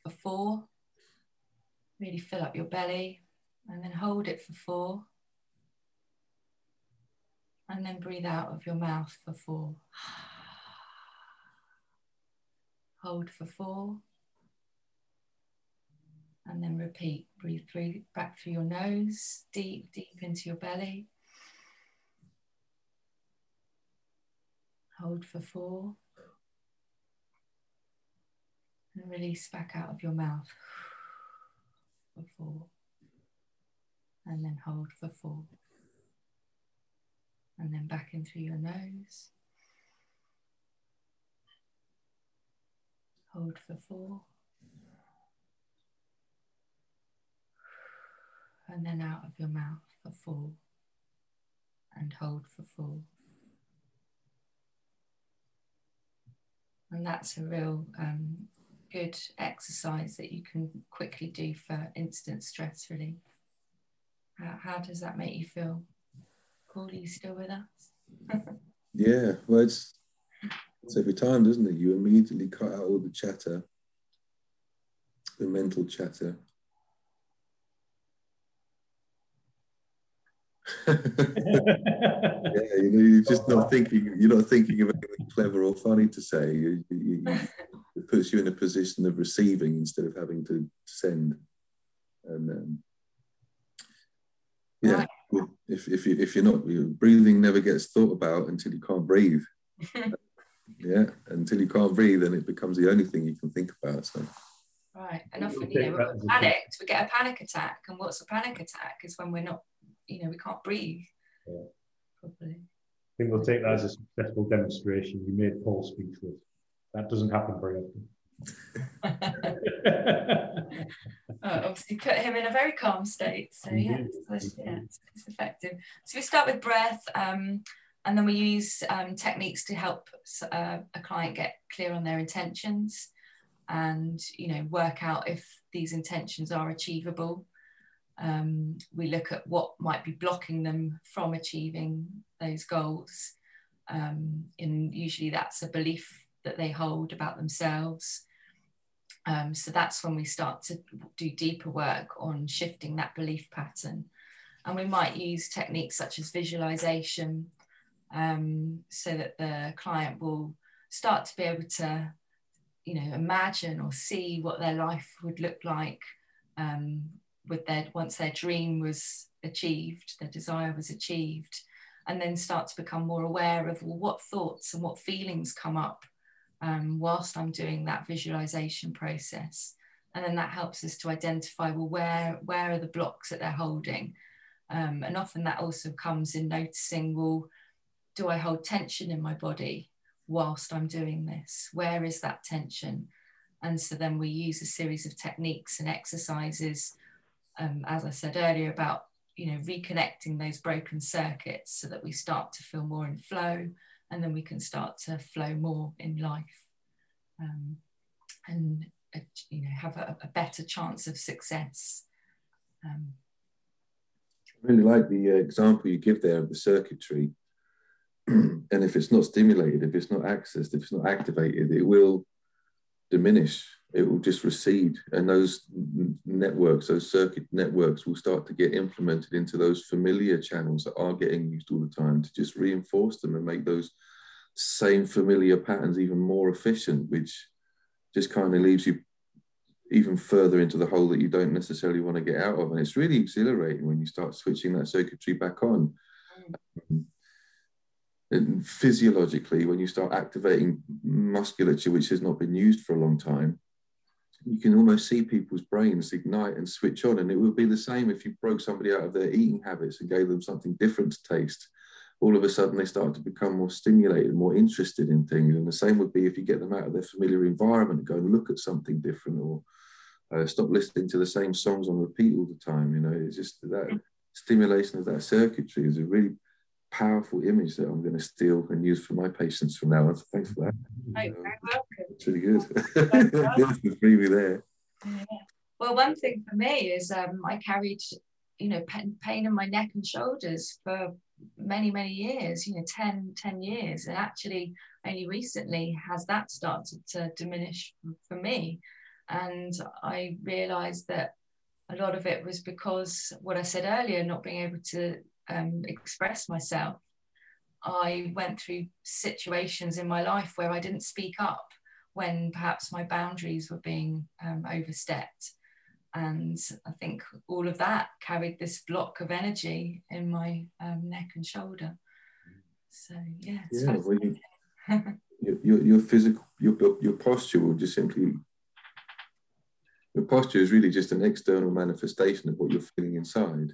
for four. Really fill up your belly and then hold it for four. And then breathe out of your mouth for four. Hold for four. And then repeat. Breathe through, back through your nose, deep, deep into your belly. Hold for four. And release back out of your mouth for four. And then hold for four. And then back in through your nose. Hold for four. And then out of your mouth for four. And hold for four. And that's a real um, good exercise that you can quickly do for instant stress relief. How, how does that make you feel? Paul, are you still with us? yeah, well, it's, it's every time, doesn't it? You immediately cut out all the chatter, the mental chatter. yeah, you know, you're just not thinking. You're not thinking of anything clever or funny to say. You, you, you, it puts you in a position of receiving instead of having to send. And um, yeah. If if you if you're not breathing, never gets thought about until you can't breathe. yeah, until you can't breathe, then it becomes the only thing you can think about. So. Right, and often you know we're panicked. We get a panic attack, and what's a panic attack? Is when we're not, you know, we can't breathe. Yeah. Probably. I think we'll take that as a successful demonstration. You made Paul speechless. That doesn't happen very often. uh, obviously, put him in a very calm state. So yeah, it's, yeah, it's, it's, effective. So we start with breath, um, and then we use um, techniques to help uh, a client get clear on their intentions, and you know work out if these intentions are achievable. Um, we look at what might be blocking them from achieving those goals. Um, and usually that's a belief that they hold about themselves. Um, so that's when we start to do deeper work on shifting that belief pattern. And we might use techniques such as visualization um, so that the client will start to be able to, you know, imagine or see what their life would look like um, with their once their dream was achieved, their desire was achieved, and then start to become more aware of well, what thoughts and what feelings come up um, whilst I'm doing that visualization process. And then that helps us to identify, well, where, where are the blocks that they're holding? Um, and often that also comes in noticing, well, do I hold tension in my body whilst I'm doing this? Where is that tension? And so then we use a series of techniques and exercises, um, as I said earlier, about you know reconnecting those broken circuits so that we start to feel more in flow and then we can start to flow more in life um, and uh, you know have a, a, better chance of success. Um, I really like the uh, example you give there of the circuitry. And if it's not stimulated if it's not accessed if it's not activated it will diminish it will just recede and those networks those circuit networks will start to get implemented into those familiar channels that are getting used all the time to just reinforce them and make those same familiar patterns even more efficient which just kind of leaves you even further into the hole that you don't necessarily want to get out of and it's really exhilarating when you start switching that circuitry back on mm. And physiologically, when you start activating musculature which has not been used for a long time, you can almost see people's brains ignite and switch on. And it would be the same if you broke somebody out of their eating habits and gave them something different to taste. All of a sudden, they start to become more stimulated, more interested in things. And the same would be if you get them out of their familiar environment and go and look at something different or uh, stop listening to the same songs on repeat all the time. You know, it's just that stimulation of that circuitry is a really powerful image that I'm going to steal and use for my patients from now on. So thanks for that. Oh, you're very welcome. It's really good. yes, the freebie there. Yeah. Well, one thing for me is um, I carried, you know, pain, pain in my neck and shoulders for many, many years, you know, 10, 10 years. And actually, only recently has that started to diminish for me. And I realized that a lot of it was because what I said earlier, not being able to um, express myself. I went through situations in my life where I didn't speak up when perhaps my boundaries were being um, overstepped. And I think all of that carried this block of energy in my um, neck and shoulder. So, yeah. yeah well, you, your, your physical, your, your posture will just simply, your posture is really just an external manifestation of what you're feeling inside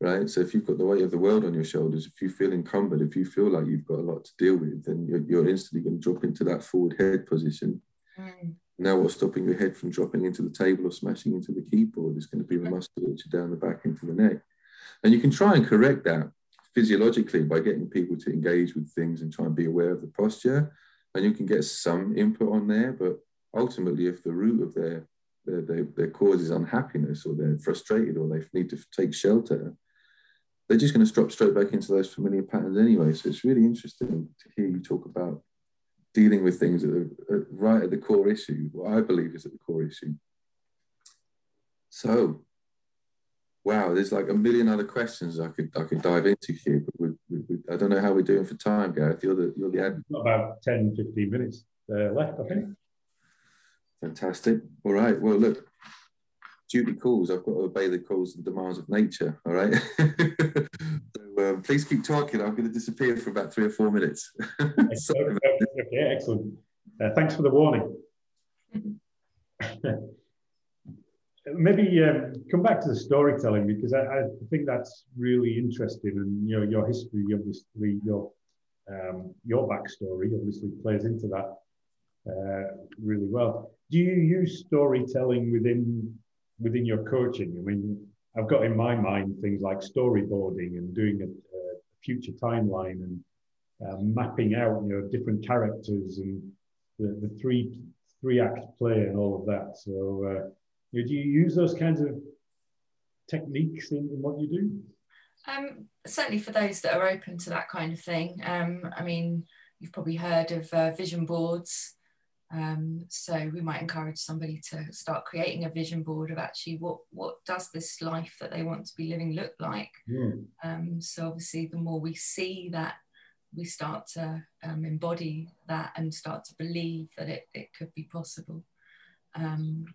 right? So if you've got the weight of the world on your shoulders, if you feel encumbered, if you feel like you've got a lot to deal with, then you're, you're instantly going to drop into that forward head position. Mm. Now, what's stopping your head from dropping into the table or smashing into the keyboard is going to be the musculature down the back into the neck. And you can try and correct that physiologically by getting people to engage with things and try and be aware of the posture. And you can get some input on there, but ultimately, if the root of their their, their, their cause is unhappiness or they're frustrated or they need to take shelter, they're just going to drop straight back into those familiar patterns anyway. So it's really interesting to hear you talk about dealing with things that are right at the core issue, what I believe is at the core issue. So, wow, there's like a million other questions I could I could dive into here, but we, we, we, I don't know how we're doing for time, Gareth. You're the you're the ad. About 10, 15 minutes uh, left, I think. Fantastic. All right. Well, look, duty calls. I've got to obey the calls and demands of nature. All right. so um, please keep talking. I'm going to disappear for about three or four minutes. okay, excellent. Uh, thanks for the warning. Maybe um, come back to the storytelling because I, I, think that's really interesting, and you know your history, obviously your um, your backstory, obviously plays into that uh, really well. Do you use storytelling within within your coaching? I mean, I've got in my mind things like storyboarding and doing a, a future timeline and uh, mapping out, you know, different characters and the, the three three act play and all of that. So, uh, you know, do you use those kinds of techniques in, in what you do? Um, certainly for those that are open to that kind of thing. Um, I mean, you've probably heard of uh, vision boards. Um, so we might encourage somebody to start creating a vision board of actually what what does this life that they want to be living look like. Mm. Um, so obviously, the more we see that, we start to um, embody that and start to believe that it, it could be possible. Um,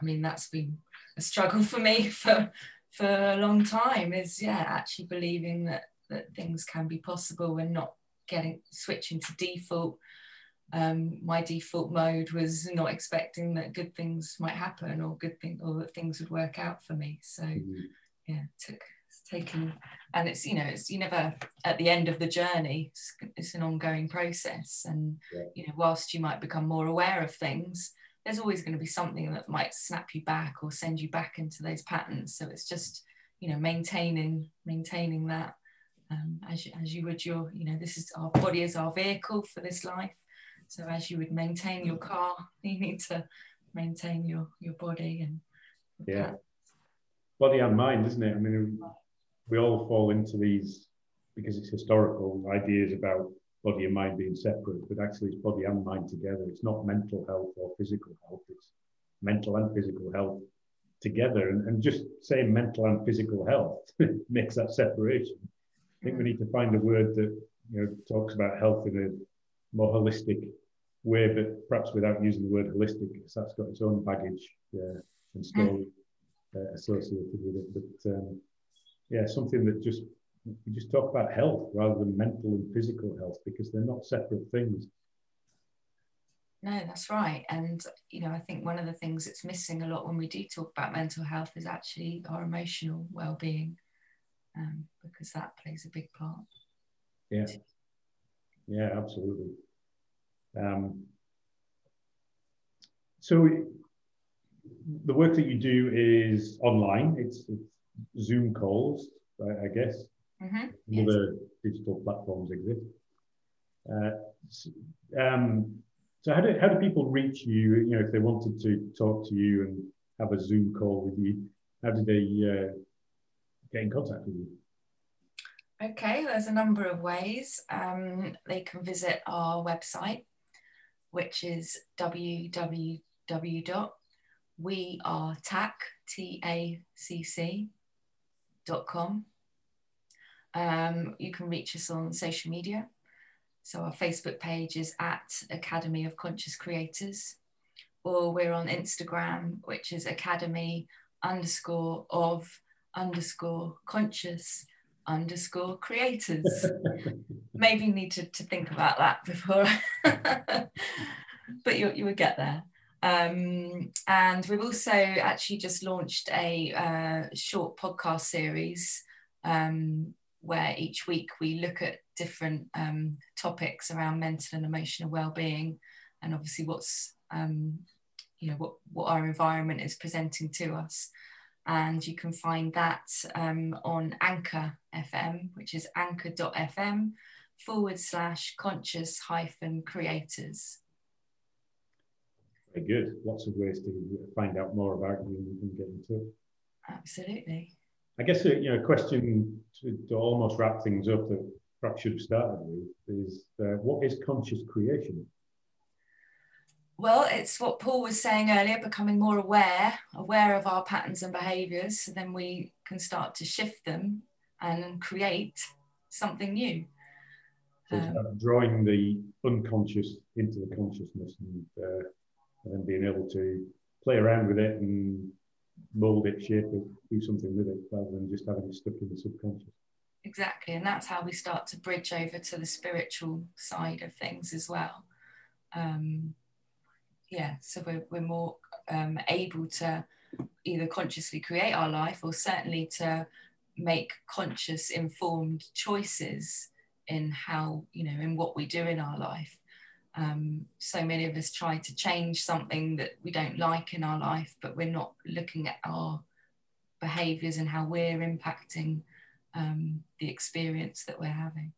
I mean, that's been a struggle for me for for a long time. Is yeah, actually believing that that things can be possible and not getting switching to default um, my default mode was not expecting that good things might happen or good thing or that things would work out for me. So mm-hmm. yeah, took taken and it's you know it's you never at the end of the journey. It's, it's an ongoing process, and yeah. you know whilst you might become more aware of things, there's always going to be something that might snap you back or send you back into those patterns. So it's just you know maintaining maintaining that um, as you, as you would your you know this is our body is our vehicle for this life so as you would maintain your mm. car, you need to maintain your your body and yeah, body and mind, isn't it? I mean, we all fall into these because it's historical ideas about body and mind being separate, but actually it's body and mind together. It's not mental health or physical health. It's mental and physical health together. And, and just saying mental and physical health makes that separation. I think we mm. need to find a word that you know talks about health in a more holistic way, but perhaps without using the word holistic, because that's got its own baggage uh, and story uh, associated with it. But um, yeah, something that just we just talk about health rather than mental and physical health because they're not separate things. No, that's right. And, you know, I think one of the things that's missing a lot when we do talk about mental health is actually our emotional well being, um, because that plays a big part. Yeah. Yeah, absolutely. Um, so the work that you do is online, it's, it's Zoom calls, I, I guess. Mm-hmm. Other yes. digital platforms exist. Uh, um, so how do, how do people reach you, you know, if they wanted to talk to you and have a Zoom call with you, how do they uh, get in contact with you? Okay, there's a number of ways. Um, they can visit our website, which is www.wearetacc.com. Um, you can reach us on social media. So our Facebook page is at Academy of Conscious Creators, or we're on Instagram, which is Academy underscore of underscore conscious underscore creators. Maybe need to, to think about that before, but you, you would get there. Um, and we've also actually just launched a uh, short podcast series um, where each week we look at different um, topics around mental and emotional well-being and obviously what's um, you know what, what our environment is presenting to us and you can find that um, on anchor fm which is anchor.fm forward slash conscious hyphen creators. Very good. Lots of ways to find out more about you and get into it absolutely. I guess a, you know, a question to, to, almost wrap things up that perhaps should have started with is uh, what is conscious creation? Well, it's what Paul was saying earlier, becoming more aware, aware of our patterns and behaviors, so then we can start to shift them and create something new. So um, drawing the unconscious into the consciousness and, uh, and then being able to play around with it and mold it, shape it, do something with it rather than just having it stuck in the subconscious. Exactly, and that's how we start to bridge over to the spiritual side of things as well. Um, yeah, so we're, we're more um, able to either consciously create our life or certainly to make conscious, informed choices in how, you know, in what we do in our life. Um, so many of us try to change something that we don't like in our life, but we're not looking at our behaviors and how we're impacting um, the experience that we're having.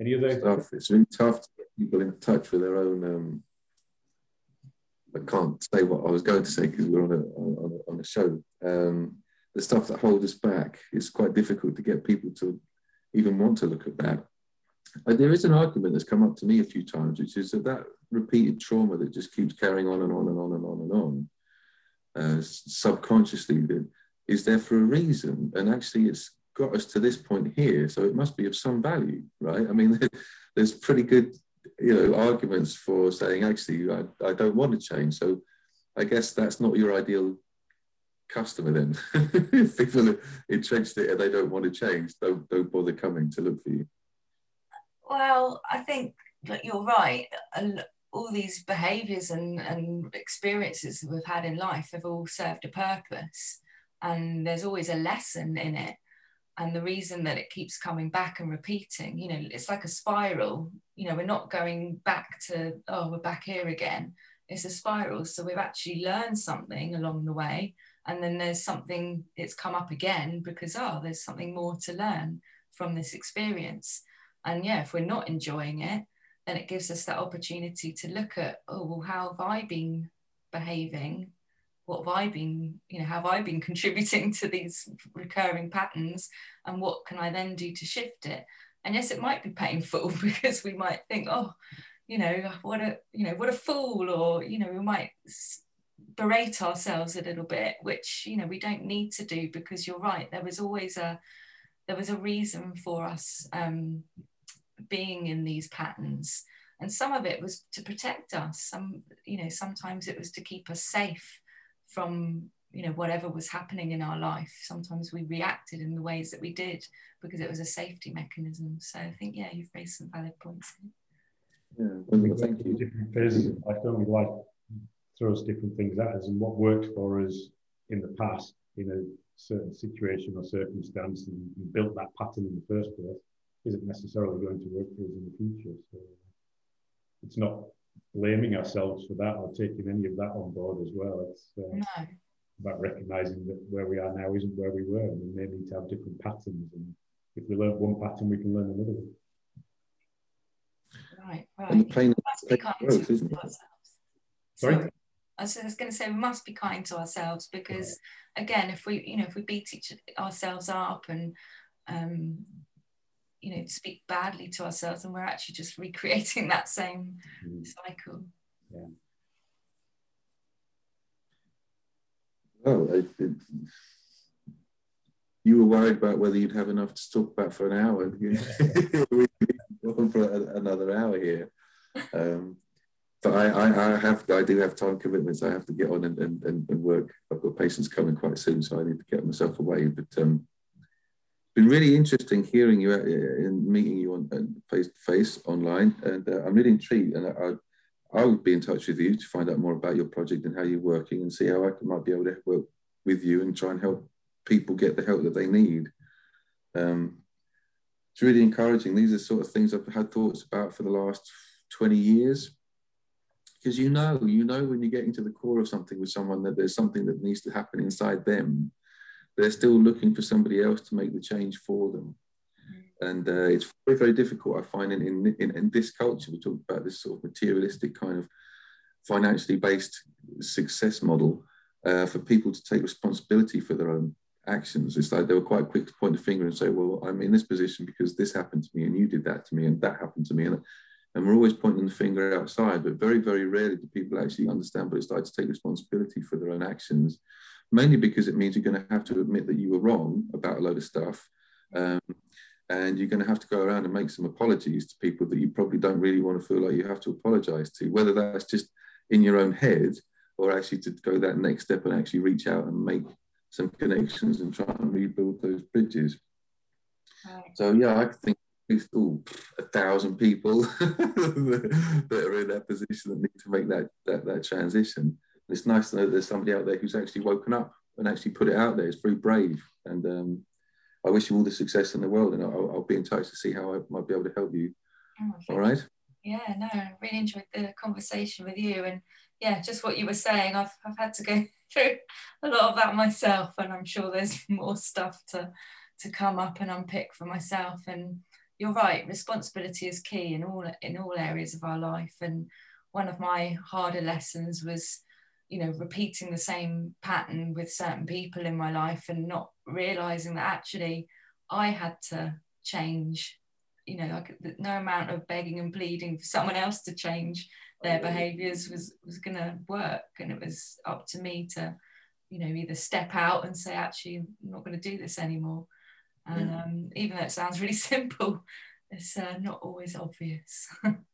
Any other stuff? It's really tough to get people in touch with their own. Um, I can't say what I was going to say because we're on a on a, on a show. Um, the stuff that holds us back. It's quite difficult to get people to even want to look at that. And there is an argument that's come up to me a few times, which is that that repeated trauma that just keeps carrying on and on and on and on and on, uh, subconsciously, that is there for a reason. And actually, it's got us to this point here, so it must be of some value, right? I mean, there's pretty good, you know, arguments for saying actually, I, I don't want to change. So I guess that's not your ideal customer then. if people are entrenched it and they don't want to change, don't don't bother coming to look for you. Well, I think that you're right. And all these behaviours and, and experiences that we've had in life have all served a purpose. And there's always a lesson in it. And the reason that it keeps coming back and repeating, you know, it's like a spiral. You know, we're not going back to, oh, we're back here again. It's a spiral. So we've actually learned something along the way and then there's something it's come up again because oh there's something more to learn from this experience and yeah if we're not enjoying it then it gives us that opportunity to look at oh well how have i been behaving what have i been you know have i been contributing to these recurring patterns and what can i then do to shift it and yes it might be painful because we might think oh you know what a you know what a fool or you know we might berate ourselves a little bit, which you know we don't need to do because you're right. There was always a there was a reason for us um, being in these patterns, and some of it was to protect us. Some you know sometimes it was to keep us safe from you know whatever was happening in our life sometimes we reacted in the ways that we did because it was a safety mechanism. So i think yeah you've raised some valid points yeah well, thank you. Different phases of life don't we? Life throws different things at us and what worked for us in the past in a certain situation or circumstance and built that pattern in the first place isn't necessarily going to work for us in the future. So it's not blaming ourselves for that or taking any of that on board as well. It's uh, no. about recognizing that where we are now isn't where we were and we may need to have different patterns and if we learn one pattern we can learn another one. Right right. And the plane, growth, isn't it? sorry? I was going to say we must be kind to ourselves because again if we you know if we beat each ourselves up and um, you know speak badly to ourselves and we're actually just recreating that same mm. cycle yeah Oh, it, it, you were worried about whether you'd have enough to talk about for an hour. we on for another hour here. Um, but I, I, I, have, I do have time commitments. I have to get on and, and, and work. I've got patients coming quite soon, so I need to get myself away. But um, it's been really interesting hearing you uh, and meeting you on face to face online, and uh, I'm really intrigued. And I, I would be in touch with you to find out more about your project and how you're working and see how I might be able to work with you and try and help people get the help that they need. Um, it's really encouraging. These are sort of things I've had thoughts about for the last 20 years. Because you know, you know when you're getting to the core of something with someone that there's something that needs to happen inside them. They're still looking for somebody else to make the change for them. And uh, it's very very difficult i find in, in, in, in this culture. We talk about this sort of materialistic kind of financially based success model uh, for people to take responsibility for their own actions. It's like they were quite quick to point the finger and say well i'm in this position because this happened to me and you did that to me and that happened to me. And, and we're always pointing the finger outside but very very rarely do people actually understand what it's like to take responsibility for their own actions mainly because it means you're going to have to admit that you were wrong about a load of stuff um, and you're going to have to go around and make some apologies to people that you probably don't really want to feel like you have to apologize to, whether that's just in your own head or actually to go that next step and actually reach out and make some connections and try and rebuild those bridges. Right. So yeah, I think at least ooh, a thousand people that are in that position that need to make that that, that transition. It's nice to know there's somebody out there who's actually woken up and actually put it out there. It's very brave and um, I wish you all the success in the world, and I'll, I'll be in touch to see how I might be able to help you. Oh, all right. Yeah, no, I really enjoyed the conversation with you, and yeah, just what you were saying. I've I've had to go through a lot of that myself, and I'm sure there's more stuff to to come up and unpick for myself. And you're right, responsibility is key in all in all areas of our life. And one of my harder lessons was you know repeating the same pattern with certain people in my life and not realizing that actually i had to change you know like no amount of begging and pleading for someone else to change their behaviors was was going to work. And it was up to me to you know either step out and say actually i'm not going to do this anymore. And um, even though it sounds really simple it's uh, not always obvious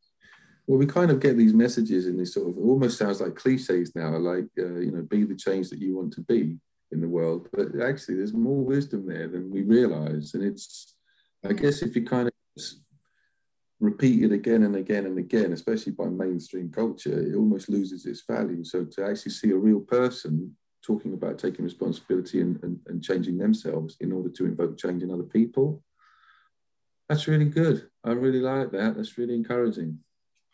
well, we kind of get these messages in this sort of almost sounds like cliches now, like uh, you know, be the change that you want to be in the world. But actually, there's more wisdom there than we realize, and it's, I guess, if you kind of repeat it again and again and again, especially by mainstream culture, it almost loses its value. So to actually see a real person talking about taking responsibility and, and, and changing themselves in order to invoke change in other people, that's really good. I really like that. That's really encouraging.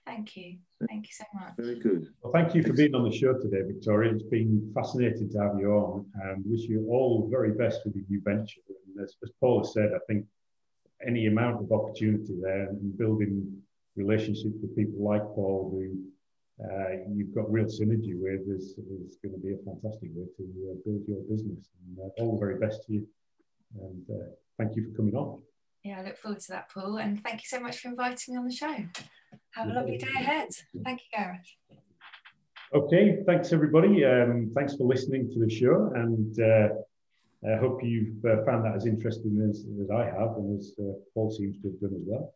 Thank you. Thank you so much. Very good. Well, thank you for being on the show today, Victoria. It's been fascinating to have you on and wish you all the very best with your new venture. And as, as Paul has said, I think any amount of opportunity there and building relationships with people like Paul who uh, you've got real synergy with is, is going to be a fantastic way to uh, build your business. And uh, all the very best to you. And uh, thank you for coming on. Yeah, I look forward to that, Paul. And thank you so much for inviting me on the show. Have a lovely day ahead. Thank you, Gareth. Okay, thanks everybody. Um, thanks for listening to the show, and uh, I hope you've uh, found that as interesting as, as I have, and as uh, Paul seems to have done as well.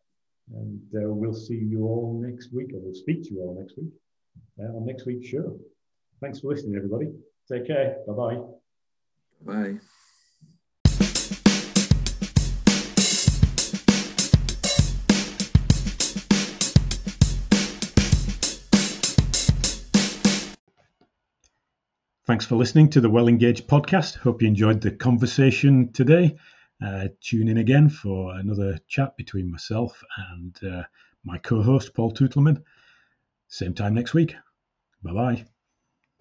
And uh, we'll see you all next week, or we'll speak to you all next week uh, on next week's show. Thanks for listening, everybody. Take care. Bye-bye. Bye. Thanks for listening to the Well Engaged podcast. Hope you enjoyed the conversation today. Uh, tune in again for another chat between myself and uh, my co host, Paul Tootleman. Same time next week. Bye bye.